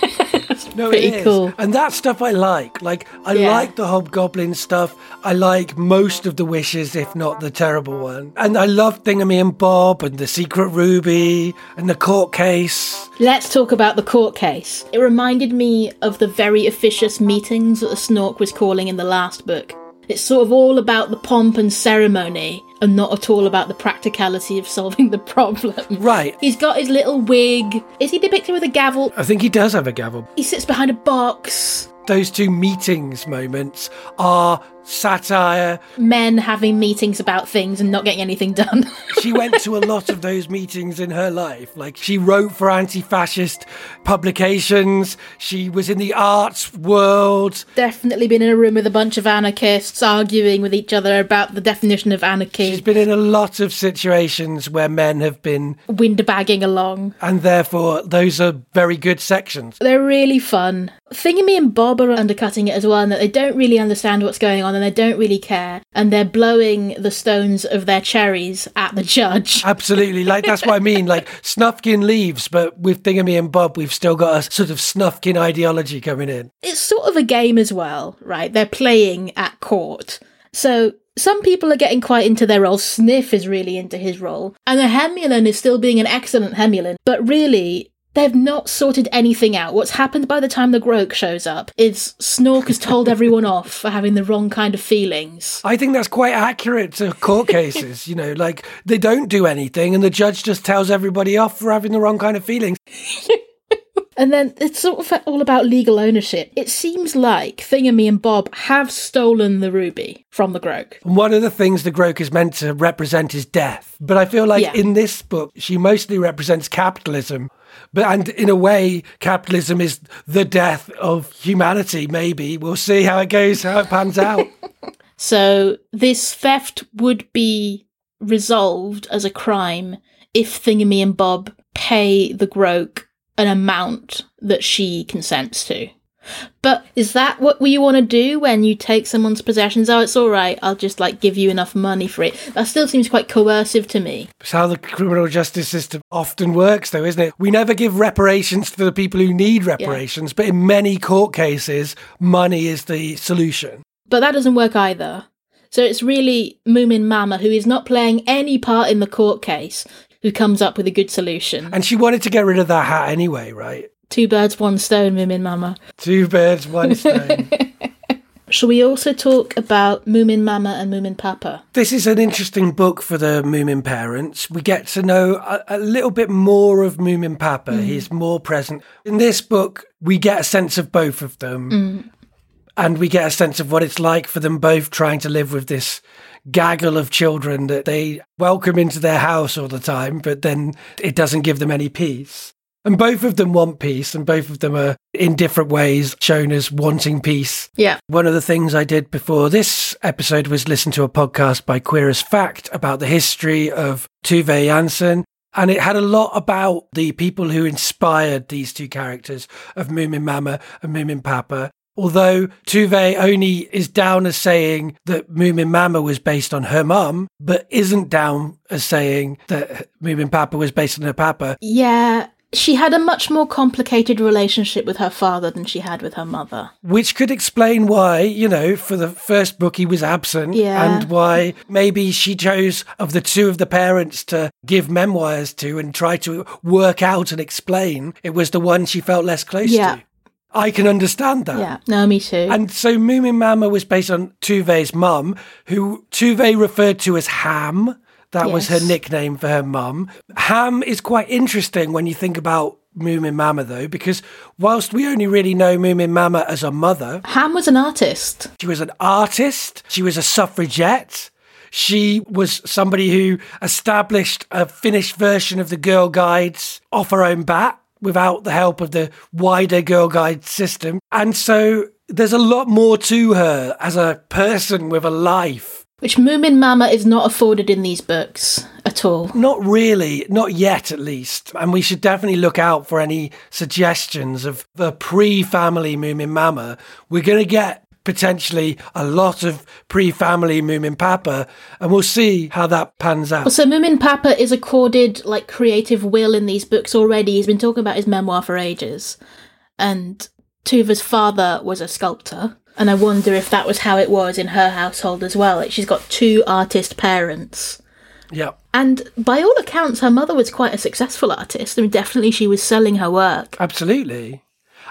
No, pretty it is. cool. And that stuff I like. Like I Yeah. like the hobgoblin stuff. I like most of the wishes, if not the terrible one. And I love Thingumy and Bob and the secret ruby and the court case. Let's talk about the court case. It reminded me of the very officious meetings that the Snork was calling in the last book. It's sort of all about the pomp and ceremony and not at all about the practicality of solving the problem. Right. He's got his little wig. Is he depicted with a gavel? I think he does have a gavel. He sits behind a box. Those two meetings moments are satire. Men having meetings about things and not getting anything done. She went to a lot of those meetings in her life. Like she wrote for anti-fascist publications. She was in the arts world. Definitely been in a room with a bunch of anarchists arguing with each other about the definition of anarchy, She's been in a lot of situations where men have been, windbagging along. and therefore those are very good sections. They're really fun. Thingumy and Bob are undercutting it as well, and that they don't really understand what's going on and they don't really care, and they're blowing the stones of their cherries at the judge. Absolutely. Like, that's what I mean. Like, Snufkin leaves, but with Thingumy and Bob, we've still got a sort of Snufkin ideology coming in. It's sort of a game as well, right? They're playing at court. So some people are getting quite into their role. Sniff is really into his role. And the Hemulen is still being an excellent Hemulen. But really, they've not sorted anything out. What's happened by the time the Groke shows up is Snork has told everyone off for having the wrong kind of feelings. I think that's quite accurate to court cases. You know, like they don't do anything and the judge just tells everybody off for having the wrong kind of feelings. And then it's sort of all about legal ownership. It seems like Thingumy and Bob have stolen the ruby from the Groke. One of the things the Groke is meant to represent is death. But I feel like Yeah. in this book, she mostly represents capitalism. But and in a way, capitalism is the death of humanity. Maybe we'll see how it goes, how it pans out. So this theft would be resolved as a crime if Thingumy and Bob pay the Groke an amount that she consents to. But is that what you want to do when you take someone's possessions? Oh, it's all right. I'll just like give you enough money for it. That still seems quite coercive to me. It's how the criminal justice system often works, though, isn't it? We never give reparations to the people who need reparations, but in many court cases, money is the solution. But that doesn't work either. So it's really Moomin Mama, who is not playing any part in the court case, who comes up with a good solution. And she wanted to get rid of that hat anyway, right? Two birds, one stone, Moomin Mama. Two birds, one stone. Shall we also talk about Moomin Mama and Moomin Papa? this is an interesting book for the Moomin parents. We get to know a, a little bit more of Moomin Papa. Mm. He's more present. In this book, we get a sense of both of them. Mm. And we get a sense of what it's like for them both trying to live with this gaggle of children that they welcome into their house all the time, but then it doesn't give them any peace. And both of them want peace, and both of them are in different ways shown as wanting peace. Yeah. One of the things I did before this episode was listen to a podcast by Queer as Fact about the history of Tove Jansson. And it had a lot about the people who inspired these two characters of Moomin Mama and Moomin Papa. Although Tove only is down as saying that Moomin Mama was based on her mum, but isn't down as saying that Moomin Papa was based on her papa. Yeah. She had a much more complicated relationship with her father than she had with her mother. Which could explain why, you know, for the first book he was absent Yeah. and why maybe she chose of the two of the parents to give memoirs to and try to work out and explain. It was the one she felt less close Yeah. to. I can understand that. Yeah. No, me too. And so Moomin Mama was based on Tove's mum, who Tove referred to as Ham. That was her nickname for her mum. Ham is quite interesting when you think about Moomin Mama, though, because whilst we only really know Moomin Mama as a mother, Ham was an artist. she was an artist, she was a suffragette. She was somebody who established a finished version of the Girl Guides off her own bat without the help of the wider Girl Guide system. And so there's a lot more to her as a person with a life. Which Moomin Mama is not afforded in these books at all. Not really, not yet at least. And we should definitely look out for any suggestions of the pre family Moomin Mama. We're going to get potentially a lot of pre family Moomin Papa, and we'll see how that pans out. So Moomin Papa is accorded like creative will in these books already. He's been talking about his memoir for ages. And Tove's father was a sculptor. And I wonder if that was how it was in her household as well. Like she's got two artist parents. Yeah. And by all accounts, her mother was quite a successful artist. I mean, definitely she was selling her work. Absolutely.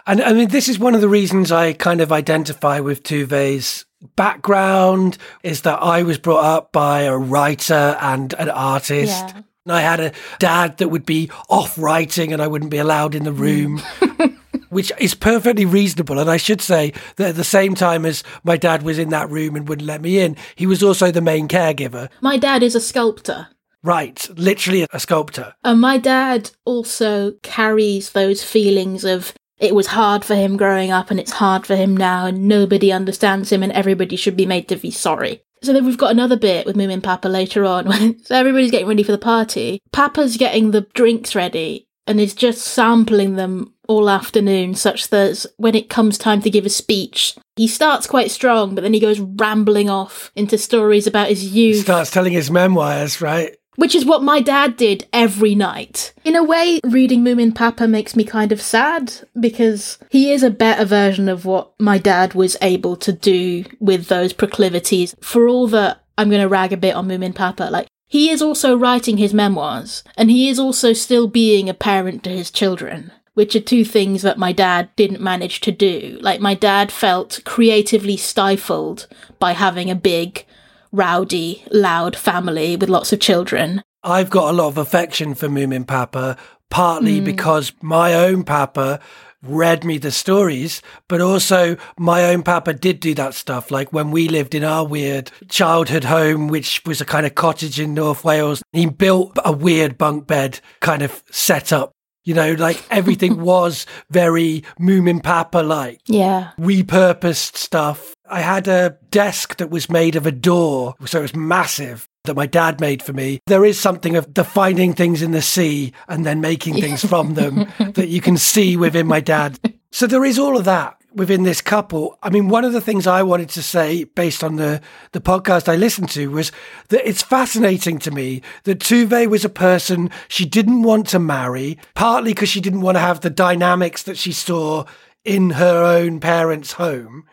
And I mean, this is one of the reasons I kind of identify with Tove's background is that I was brought up by a writer and an artist. Yeah. And I had a dad that would be off writing and I wouldn't be allowed in the room. which is perfectly reasonable. And I should say that at the same time as my dad was in that room and wouldn't let me in, he was also the main caregiver. My dad is a sculptor. Right, literally a sculptor. And my dad also carries those feelings of it was hard for him growing up and it's hard for him now and nobody understands him and everybody should be made to be sorry. So then we've got another bit with Moomin Papa later on when so everybody's getting ready for the party. Papa's getting the drinks ready and is just sampling them all afternoon such that when it comes time to give a speech, he starts quite strong, but then he goes rambling off into stories about his youth. He Starts telling his memoirs, right? Which is what my dad did every night. In a way, reading Moomin Papa makes me kind of sad because he is a better version of what my dad was able to do with those proclivities. For all that I'm going to rag a bit on Moomin Papa, like, he is also writing his memoirs and he is also still being a parent to his children. Which are two things that my dad didn't manage to do. Like, my dad felt creatively stifled by having a big, rowdy, loud family with lots of children. I've got a lot of affection for Moomin Papa, partly hmm. because my own Papa read me the stories, but also my own Papa did do that stuff. Like when we lived in our weird childhood home, which was a kind of cottage in North Wales, he built a weird bunk bed kind of setup. You know, like everything was very Moomin Papa like Yeah. repurposed stuff. I had a desk that was made of a door, so it was massive. That my dad made for me. There is something of the finding things in the sea and then making things from them that you can see within my dad. So there is all of that within this couple. I mean, one of the things I wanted to say based on the, the podcast I listened to was that it's fascinating to me that Tove was a person she didn't want to marry, partly because she didn't want to have the dynamics that she saw in her own parents' home.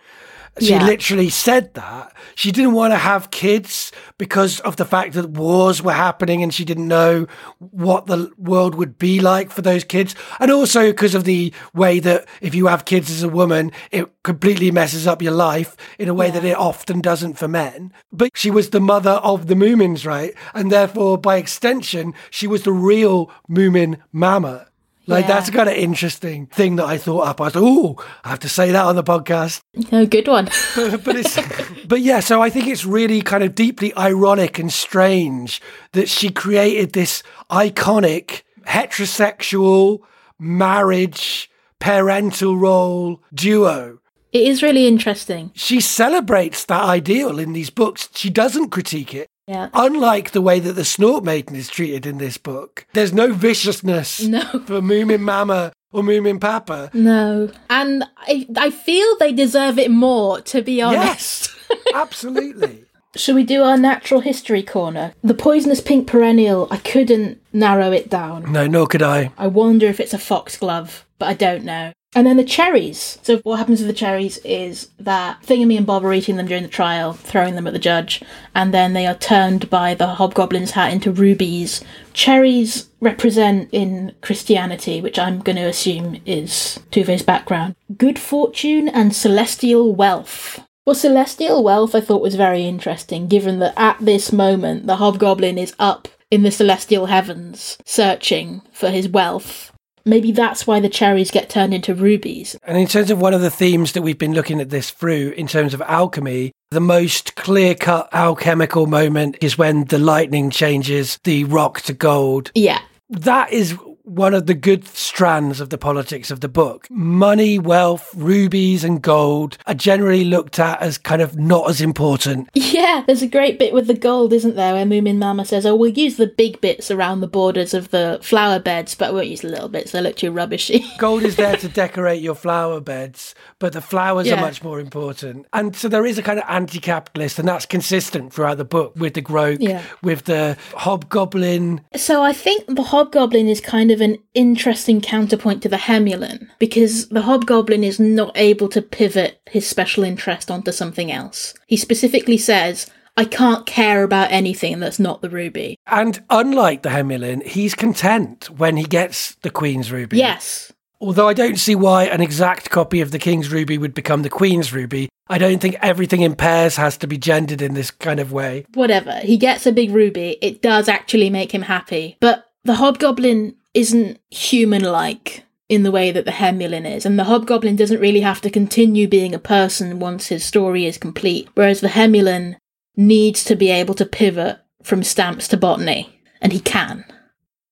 She Yeah. literally said that. She didn't want to have kids because of the fact that wars were happening and she didn't know what the world would be like for those kids. And also because of the way that if you have kids as a woman, it completely messes up your life in a way that it often doesn't for men. But she was the mother of the Moomins, right? And therefore, by extension, she was the real Moomin mama. Like Yeah. that's a kind of interesting thing that I thought up. I was like, oh, I have to say that on the podcast No, good one. but it's but yeah so i think it's really kind of deeply ironic and strange that she created this iconic heterosexual marriage parental role duo It is really interesting. she celebrates that ideal in these books she doesn't critique it Yeah. unlike the way that the snork maiden is treated in this book there's no viciousness No. for moomin mama or moomin papa No. And I, I feel they deserve it more, to be honest. yes absolutely Shall we do our natural history corner? The poisonous pink perennial, I couldn't narrow it down. no nor could i I wonder if it's a foxglove, but I don't know. And then the cherries. So what happens with the cherries is that Thingumy and Bob are eating them during the trial, throwing them at the judge, and then they are turned by the hobgoblin's hat into rubies. Cherries represent in Christianity, which I'm going to assume is Tove's background, good fortune and celestial wealth. Well, celestial wealth I thought was very interesting, given that at this moment the hobgoblin is up in the celestial heavens searching for his wealth. Maybe that's why the cherries get turned into rubies. And in terms of one of the themes that we've been looking at this through, in terms of alchemy, the most clear cut alchemical moment is when the lightning changes the rock to gold. Yeah. That is one of the good strands of the politics of the book. Money, wealth, rubies, and gold are generally looked at as kind of not as important. Yeah, there's a great bit with the gold, isn't there, where Moomin Mama says, Oh, we'll use the big bits around the borders of the flower beds, but we won't use the little bits, they look too rubbishy. Gold is there to decorate your flower beds, but the flowers are much more important. And so there is a kind of anti capitalist, and that's consistent throughout the book with the Groke, Yeah. with the hobgoblin. So I think the Hobgoblin is kind of an interesting counterpoint to the Hemulen, because the Hobgoblin is not able to pivot his special interest onto something else. He specifically says, I can't care about anything that's not the ruby. And unlike the Hemulen, he's content when he gets the Queen's Ruby. Yes. Although I don't see why an exact copy of the King's Ruby would become the Queen's Ruby. I don't think everything in pairs has to be gendered in this kind of way. Whatever. He gets a big ruby. It does actually make him happy. But the Hobgoblin isn't human like. in the way that the Hemulen is. And the Hobgoblin doesn't really have to continue being a person once his story is complete, whereas the Hemulen needs to be able to pivot from stamps to botany, and he can.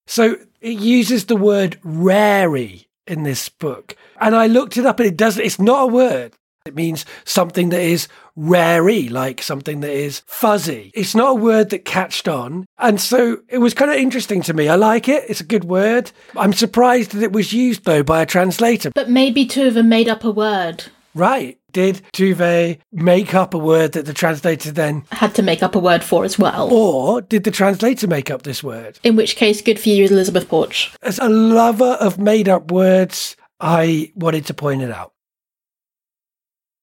So it uses the word rarey in this book. And I looked it up and it doesn't, it's not a word. It means something that is rarey, like something that is fuzzy. It's not a word that catched on. And so it was kind of interesting to me. I like it. It's a good word. I'm surprised that it was used though by a translator. But maybe Tove made up a word. Right. Did Tove make up a word that the translator then, Had to make up a word for as well. or did the translator make up this word? In which case, good for you, Elizabeth Portch. As a lover of made up words, I wanted to point it out.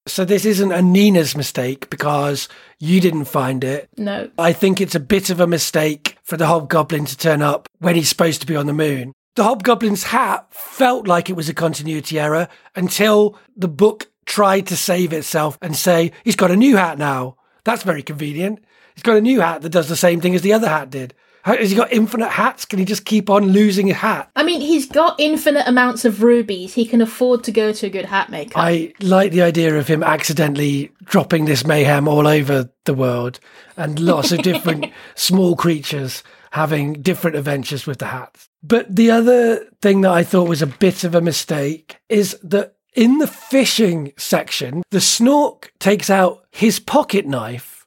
So this isn't a Nina's mistake because you didn't find it. No. I think it's a bit of a mistake for the hobgoblin to turn up when he's supposed to be on the moon. The hobgoblin's hat felt like it was a continuity error until the book tried to save itself and say, he's got a new hat now. That's very convenient. He's got a new hat that does the same thing as the other hat did. Has he got infinite hats? Can he just keep on losing a hat? I mean, he's got infinite amounts of rubies. He can afford to go to a good hat maker. I like the idea of him accidentally dropping this mayhem all over the world and lots of different small creatures having different adventures with the hats. But the other thing that I thought was a bit of a mistake is that in the fishing section, the snork takes out his pocket knife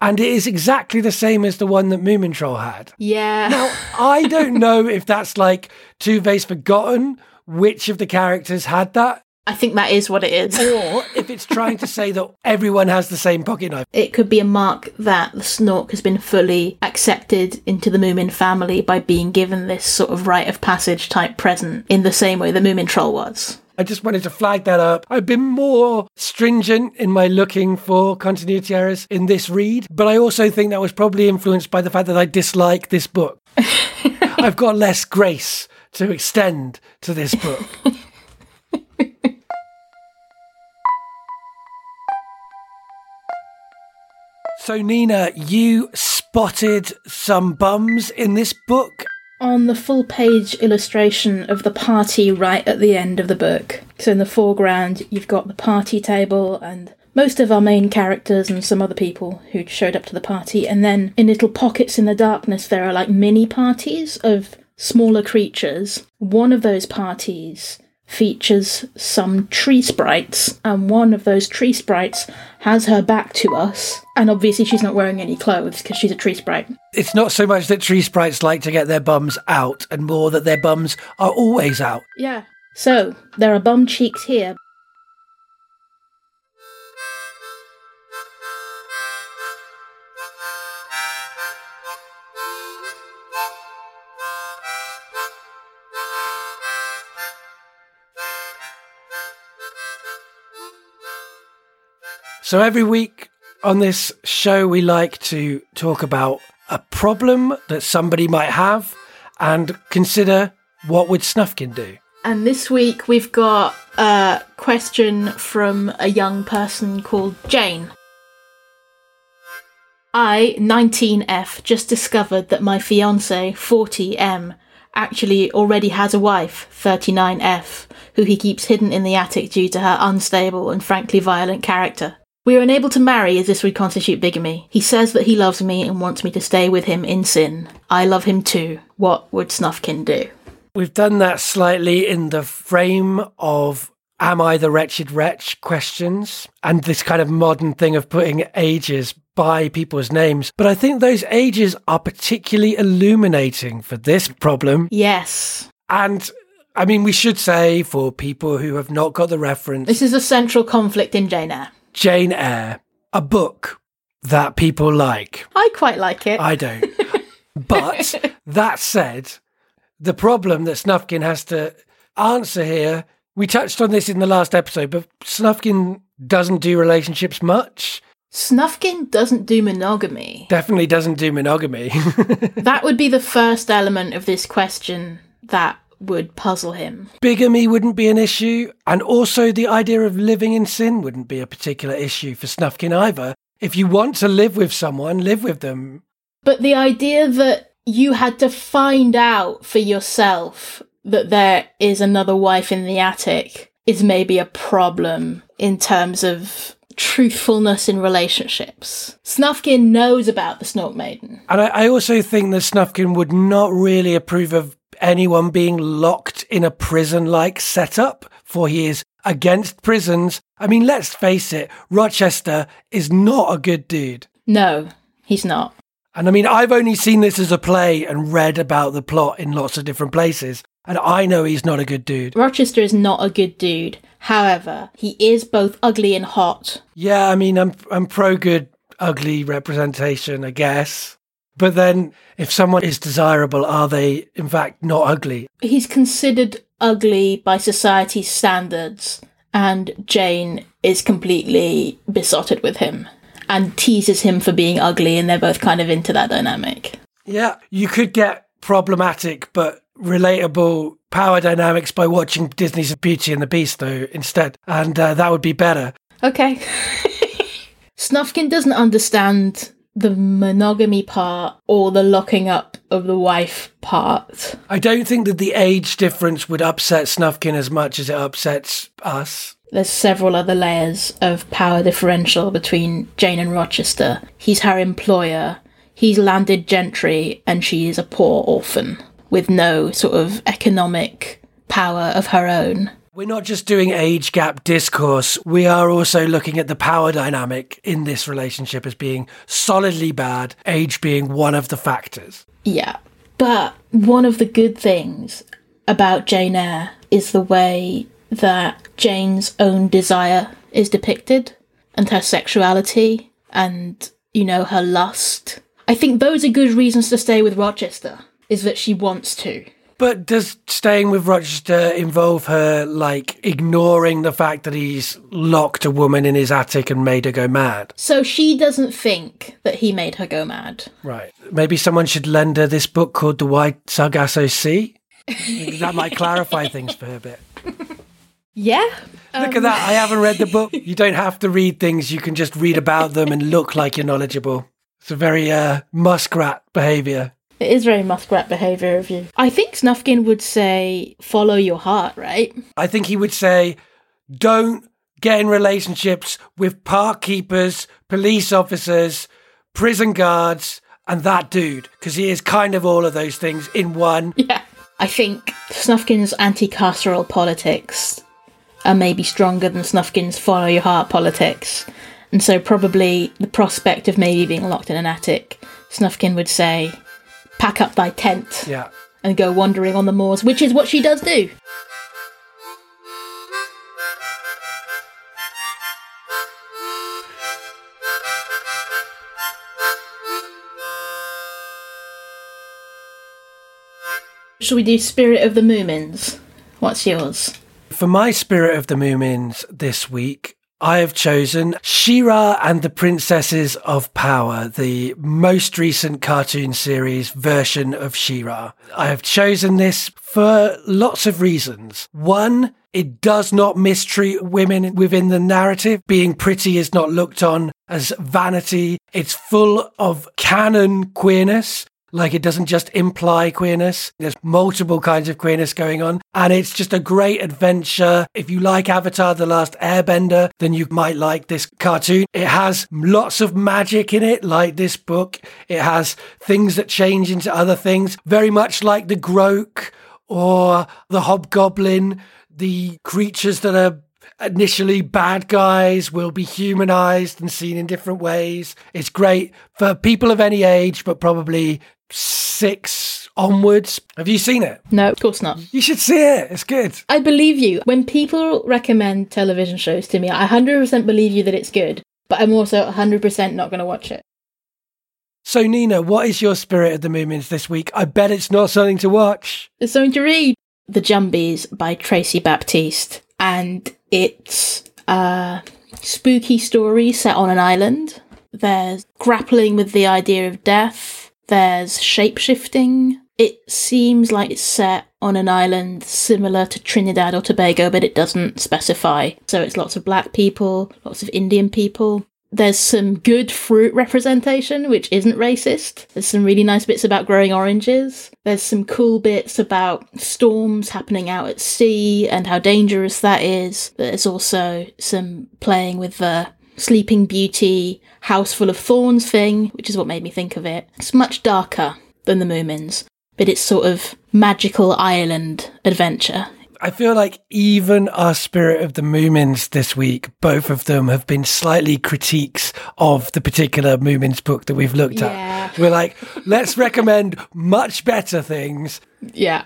and it is exactly the same as the one that Moomin Troll had. yeah. Now, I don't know if that's like Tove's forgotten which of the characters had that, I think that is what it is. or if it's trying to say that everyone has the same pocket knife. It could be a mark that the Snork has been fully accepted into the Moomin family by being given this sort of rite of passage type present in the same way the Moomin Troll was. I just wanted to flag that up. I've been more stringent in my looking for continuity errors in this read, but I also think that was probably influenced by the fact that I dislike this book. I've got less grace to extend to this book. So, Nina, you spotted some bums in this book. On the full page illustration of the party right at the end of the book. So in the foreground, you've got the party table and most of our main characters and some other people who showed up to the party. And then in little pockets in the darkness, there are like mini parties of smaller creatures. One of those parties features some tree sprites, and one of those tree sprites has her back to us. And obviously, she's not wearing any clothes because she's a tree sprite. It's not so much that tree sprites like to get their bums out, and more that their bums are always out. Yeah. So, there are bum cheeks here. So every week on this show, we like to talk about a problem that somebody might have and consider what would Snufkin do. And this week we've got a question from a young person called Jane. I, 19F, just discovered that my fiance, 40M, actually already has a wife, 39F, who he keeps hidden in the attic due to her unstable and frankly violent character. We are unable to marry as this would constitute bigamy. He says that he loves me and wants me to stay with him in sin. I love him too. What would Snufkin do? We've done that slightly in the frame of Am I the Wretched Wretch questions and this kind of modern thing of putting ages by people's names. But I think those ages are particularly illuminating for this problem. Yes. And I mean, we should say for people who have not got the reference, This is a central conflict in Jane Eyre. Jane Eyre, a book that people like. I quite like it. I don't. but that said, the problem that Snufkin has to answer here, we touched on this in the last episode, but Snufkin doesn't do relationships much. Snufkin doesn't do monogamy. Definitely doesn't do monogamy. that would be the first element of this question that would puzzle him. Bigamy wouldn't be an issue, and also the idea of living in sin wouldn't be a particular issue for Snufkin either. If you want to live with someone, live with them. But the idea that you had to find out for yourself that there is another wife in the attic is maybe a problem in terms of truthfulness in relationships. Snufkin knows about the Snork Maiden. And I, I also think that Snufkin would not really approve of anyone being locked in a prison like setup, for he is against prisons. I mean, let's face it, Rochester is not a good dude. No, he's not. And I mean, I've only seen this as a play and read about the plot in lots of different places. And I know he's not a good dude. Rochester is not a good dude. However, he is both ugly and hot. Yeah, I mean, I'm I'm pro good ugly representation, I guess. But then, if someone is desirable, are they in fact not ugly? He's considered ugly by society's standards, and Jane is completely besotted with him and teases him for being ugly, and they're both kind of into that dynamic. Yeah, you could get problematic but relatable power dynamics by watching Disney's Beauty and the Beast, though, instead, and uh, that would be better. Okay. Snufkin doesn't understand the monogamy part or the locking up of the wife part. I don't think that the age difference would upset Snufkin as much as it upsets us. There's several other layers of power differential between Jane and Rochester. He's her employer, he's landed gentry, and she is a poor orphan with no sort of economic power of her own. We're not just doing age gap discourse, we are also looking at the power dynamic in this relationship as being solidly bad, age being one of the factors. Yeah. But one of the good things about Jane Eyre is the way that Jane's own desire is depicted and her sexuality and, you know, her lust. I think those are good reasons to stay with Rochester, is that she wants to. But does staying with Rochester involve her, like, ignoring the fact that he's locked a woman in his attic and made her go mad? So she doesn't think that he made her go mad. Right. Maybe someone should lend her this book called The White Sargasso Sea? that might clarify things for her a bit. Yeah. Look at that. I haven't read the book. You don't have to read things. You can just read about them and look like you're knowledgeable. It's a very uh, muskrat behavior. It is very muskrat behaviour of you. I think Snufkin would say, follow your heart, right? I think he would say, don't get in relationships with park keepers, police officers, prison guards, and that dude, because he is kind of all of those things in one. Yeah. I think Snufkin's anti carceral politics are maybe stronger than Snufkin's follow your heart politics. And so, probably the prospect of maybe being locked in an attic, Snufkin would say, pack up thy tent Yeah. and go wandering on the moors, which is what she does do. Shall we do Spirit of the Moomins? What's yours? For my Spirit of the Moomins this week, I have chosen She-Ra and the Princesses of Power, the most recent cartoon series version of She-Ra. I have chosen this for lots of reasons. One, it does not mistreat women within the narrative. Being pretty is not looked on as vanity. It's full of canon queerness. Like it doesn't just imply queerness. There's multiple kinds of queerness going on. And it's just a great adventure. If you like Avatar The Last Airbender, then you might like this cartoon. It has lots of magic in it, like this book. It has things that change into other things, very much like the Groke or the Hobgoblin. The creatures that are initially bad guys will be humanized and seen in different ways. It's great for people of any age, but probably six onwards. Have you seen it? No, of course not. You should see it. It's good. I believe you. When people recommend television shows to me, I 100% believe you that it's good, but I'm also 100% not going to watch it. So, Nina, what is your spirit of the Moomins this week? I bet it's not something to watch. It's something to read. The Jumbies by Tracey Baptiste, and it's a spooky story set on an island. There's grappling with the idea of death. There's shapeshifting. It seems like it's set on an island similar to Trinidad or Tobago, but it doesn't specify. So it's lots of black people, lots of Indian people. There's some good fruit representation, which isn't racist. There's some really nice bits about growing oranges. There's some cool bits about storms happening out at sea and how dangerous that is. There's also some playing with the Sleeping Beauty, House Full of Thorns thing, which is what made me think of it. It's much darker than the Moomins, but it's sort of magical island adventure. I feel like even our Spirit of the Moomins this week, both of them have been slightly critiques of the particular Moomins book that we've looked Yeah. at. We're like, let's recommend much better things. Yeah.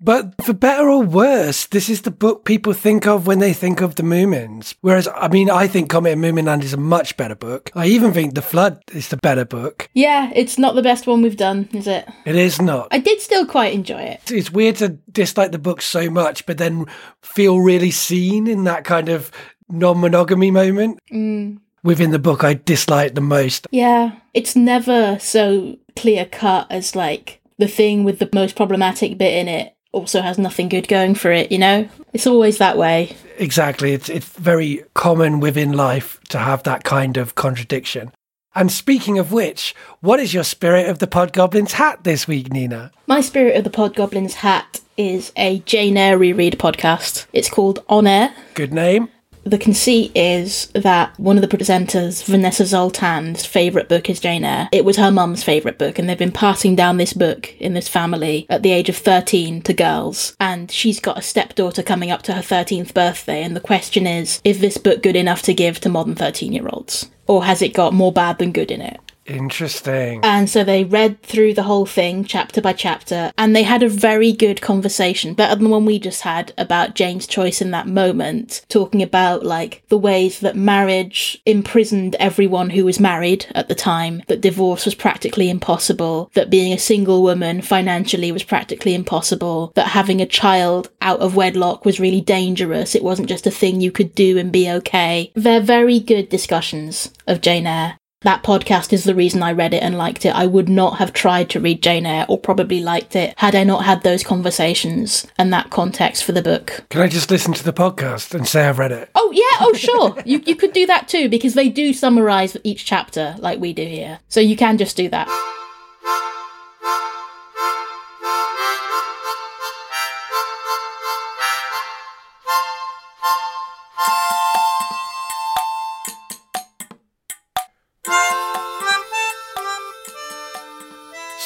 But for better or worse, this is the book people think of when they think of the Moomins. Whereas, I mean, I think Comet in Moominland is a much better book. I even think The Flood is the better book. Yeah, it's not the best one we've done, is it? It is not. I did still quite enjoy it. It's weird to dislike the book so much, but then feel really seen in that kind of non monogamy moment. Mm. Within the book, I dislike the most. Yeah, it's never so clear cut as like the thing with the most problematic bit in it also has nothing good going for it, you know? It's always that way. Exactly. It's, it's very common within life to have that kind of contradiction. And speaking of which, what is your Spirit of the Podgoblin's hat this week, Nina? My Spirit of the Podgoblin's Hat is a Jane Eyre reread podcast. It's called On Eyre. Good name. The conceit is that one of the presenters, Vanessa Zoltan's favourite book is Jane Eyre. It was her mum's favourite book, and they've been passing down this book in this family at the age of 13 to girls. And she's got a stepdaughter coming up to her 13th birthday, and the question is is this book good enough to give to modern 13 year olds? Or has it got more bad than good in it? Interesting. And so they read through the whole thing, chapter by chapter, and they had a very good conversation, better than the one we just had about Jane's choice in that moment, talking about like the ways that marriage imprisoned everyone who was married at the time, that divorce was practically impossible, that being a single woman financially was practically impossible, that having a child out of wedlock was really dangerous. It wasn't just a thing you could do and be okay. They're very good discussions of Jane Eyre. That podcast is the reason I read it and liked it. I would not have tried to read Jane Eyre or probably liked it had I not had those conversations and that context for the book. Can I just listen to the podcast and say I've read it? Oh yeah, oh sure. you you could do that too because they do summarize each chapter like we do here. So you can just do that.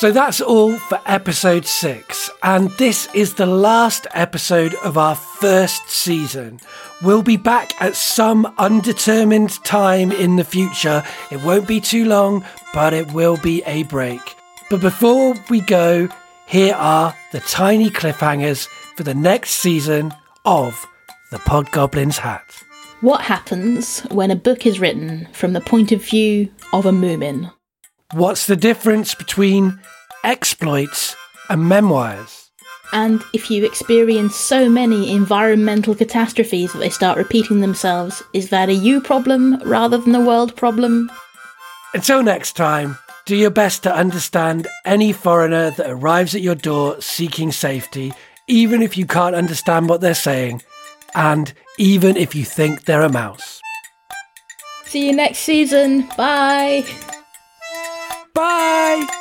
So that's all for episode six, and this is the last episode of our first season. We'll be back at some undetermined time in the future. It won't be too long, but it will be a break. But before we go, here are the tiny cliffhangers for the next season of The Podgoblin's Hat. What happens when a book is written from the point of view of a moomin? What's the difference between exploits and memoirs? And if you experience so many environmental catastrophes that they start repeating themselves, is that a you problem rather than a world problem? Until next time, do your best to understand any foreigner that arrives at your door seeking safety, even if you can't understand what they're saying, and even if you think they're a mouse. See you next season. Bye. Bye!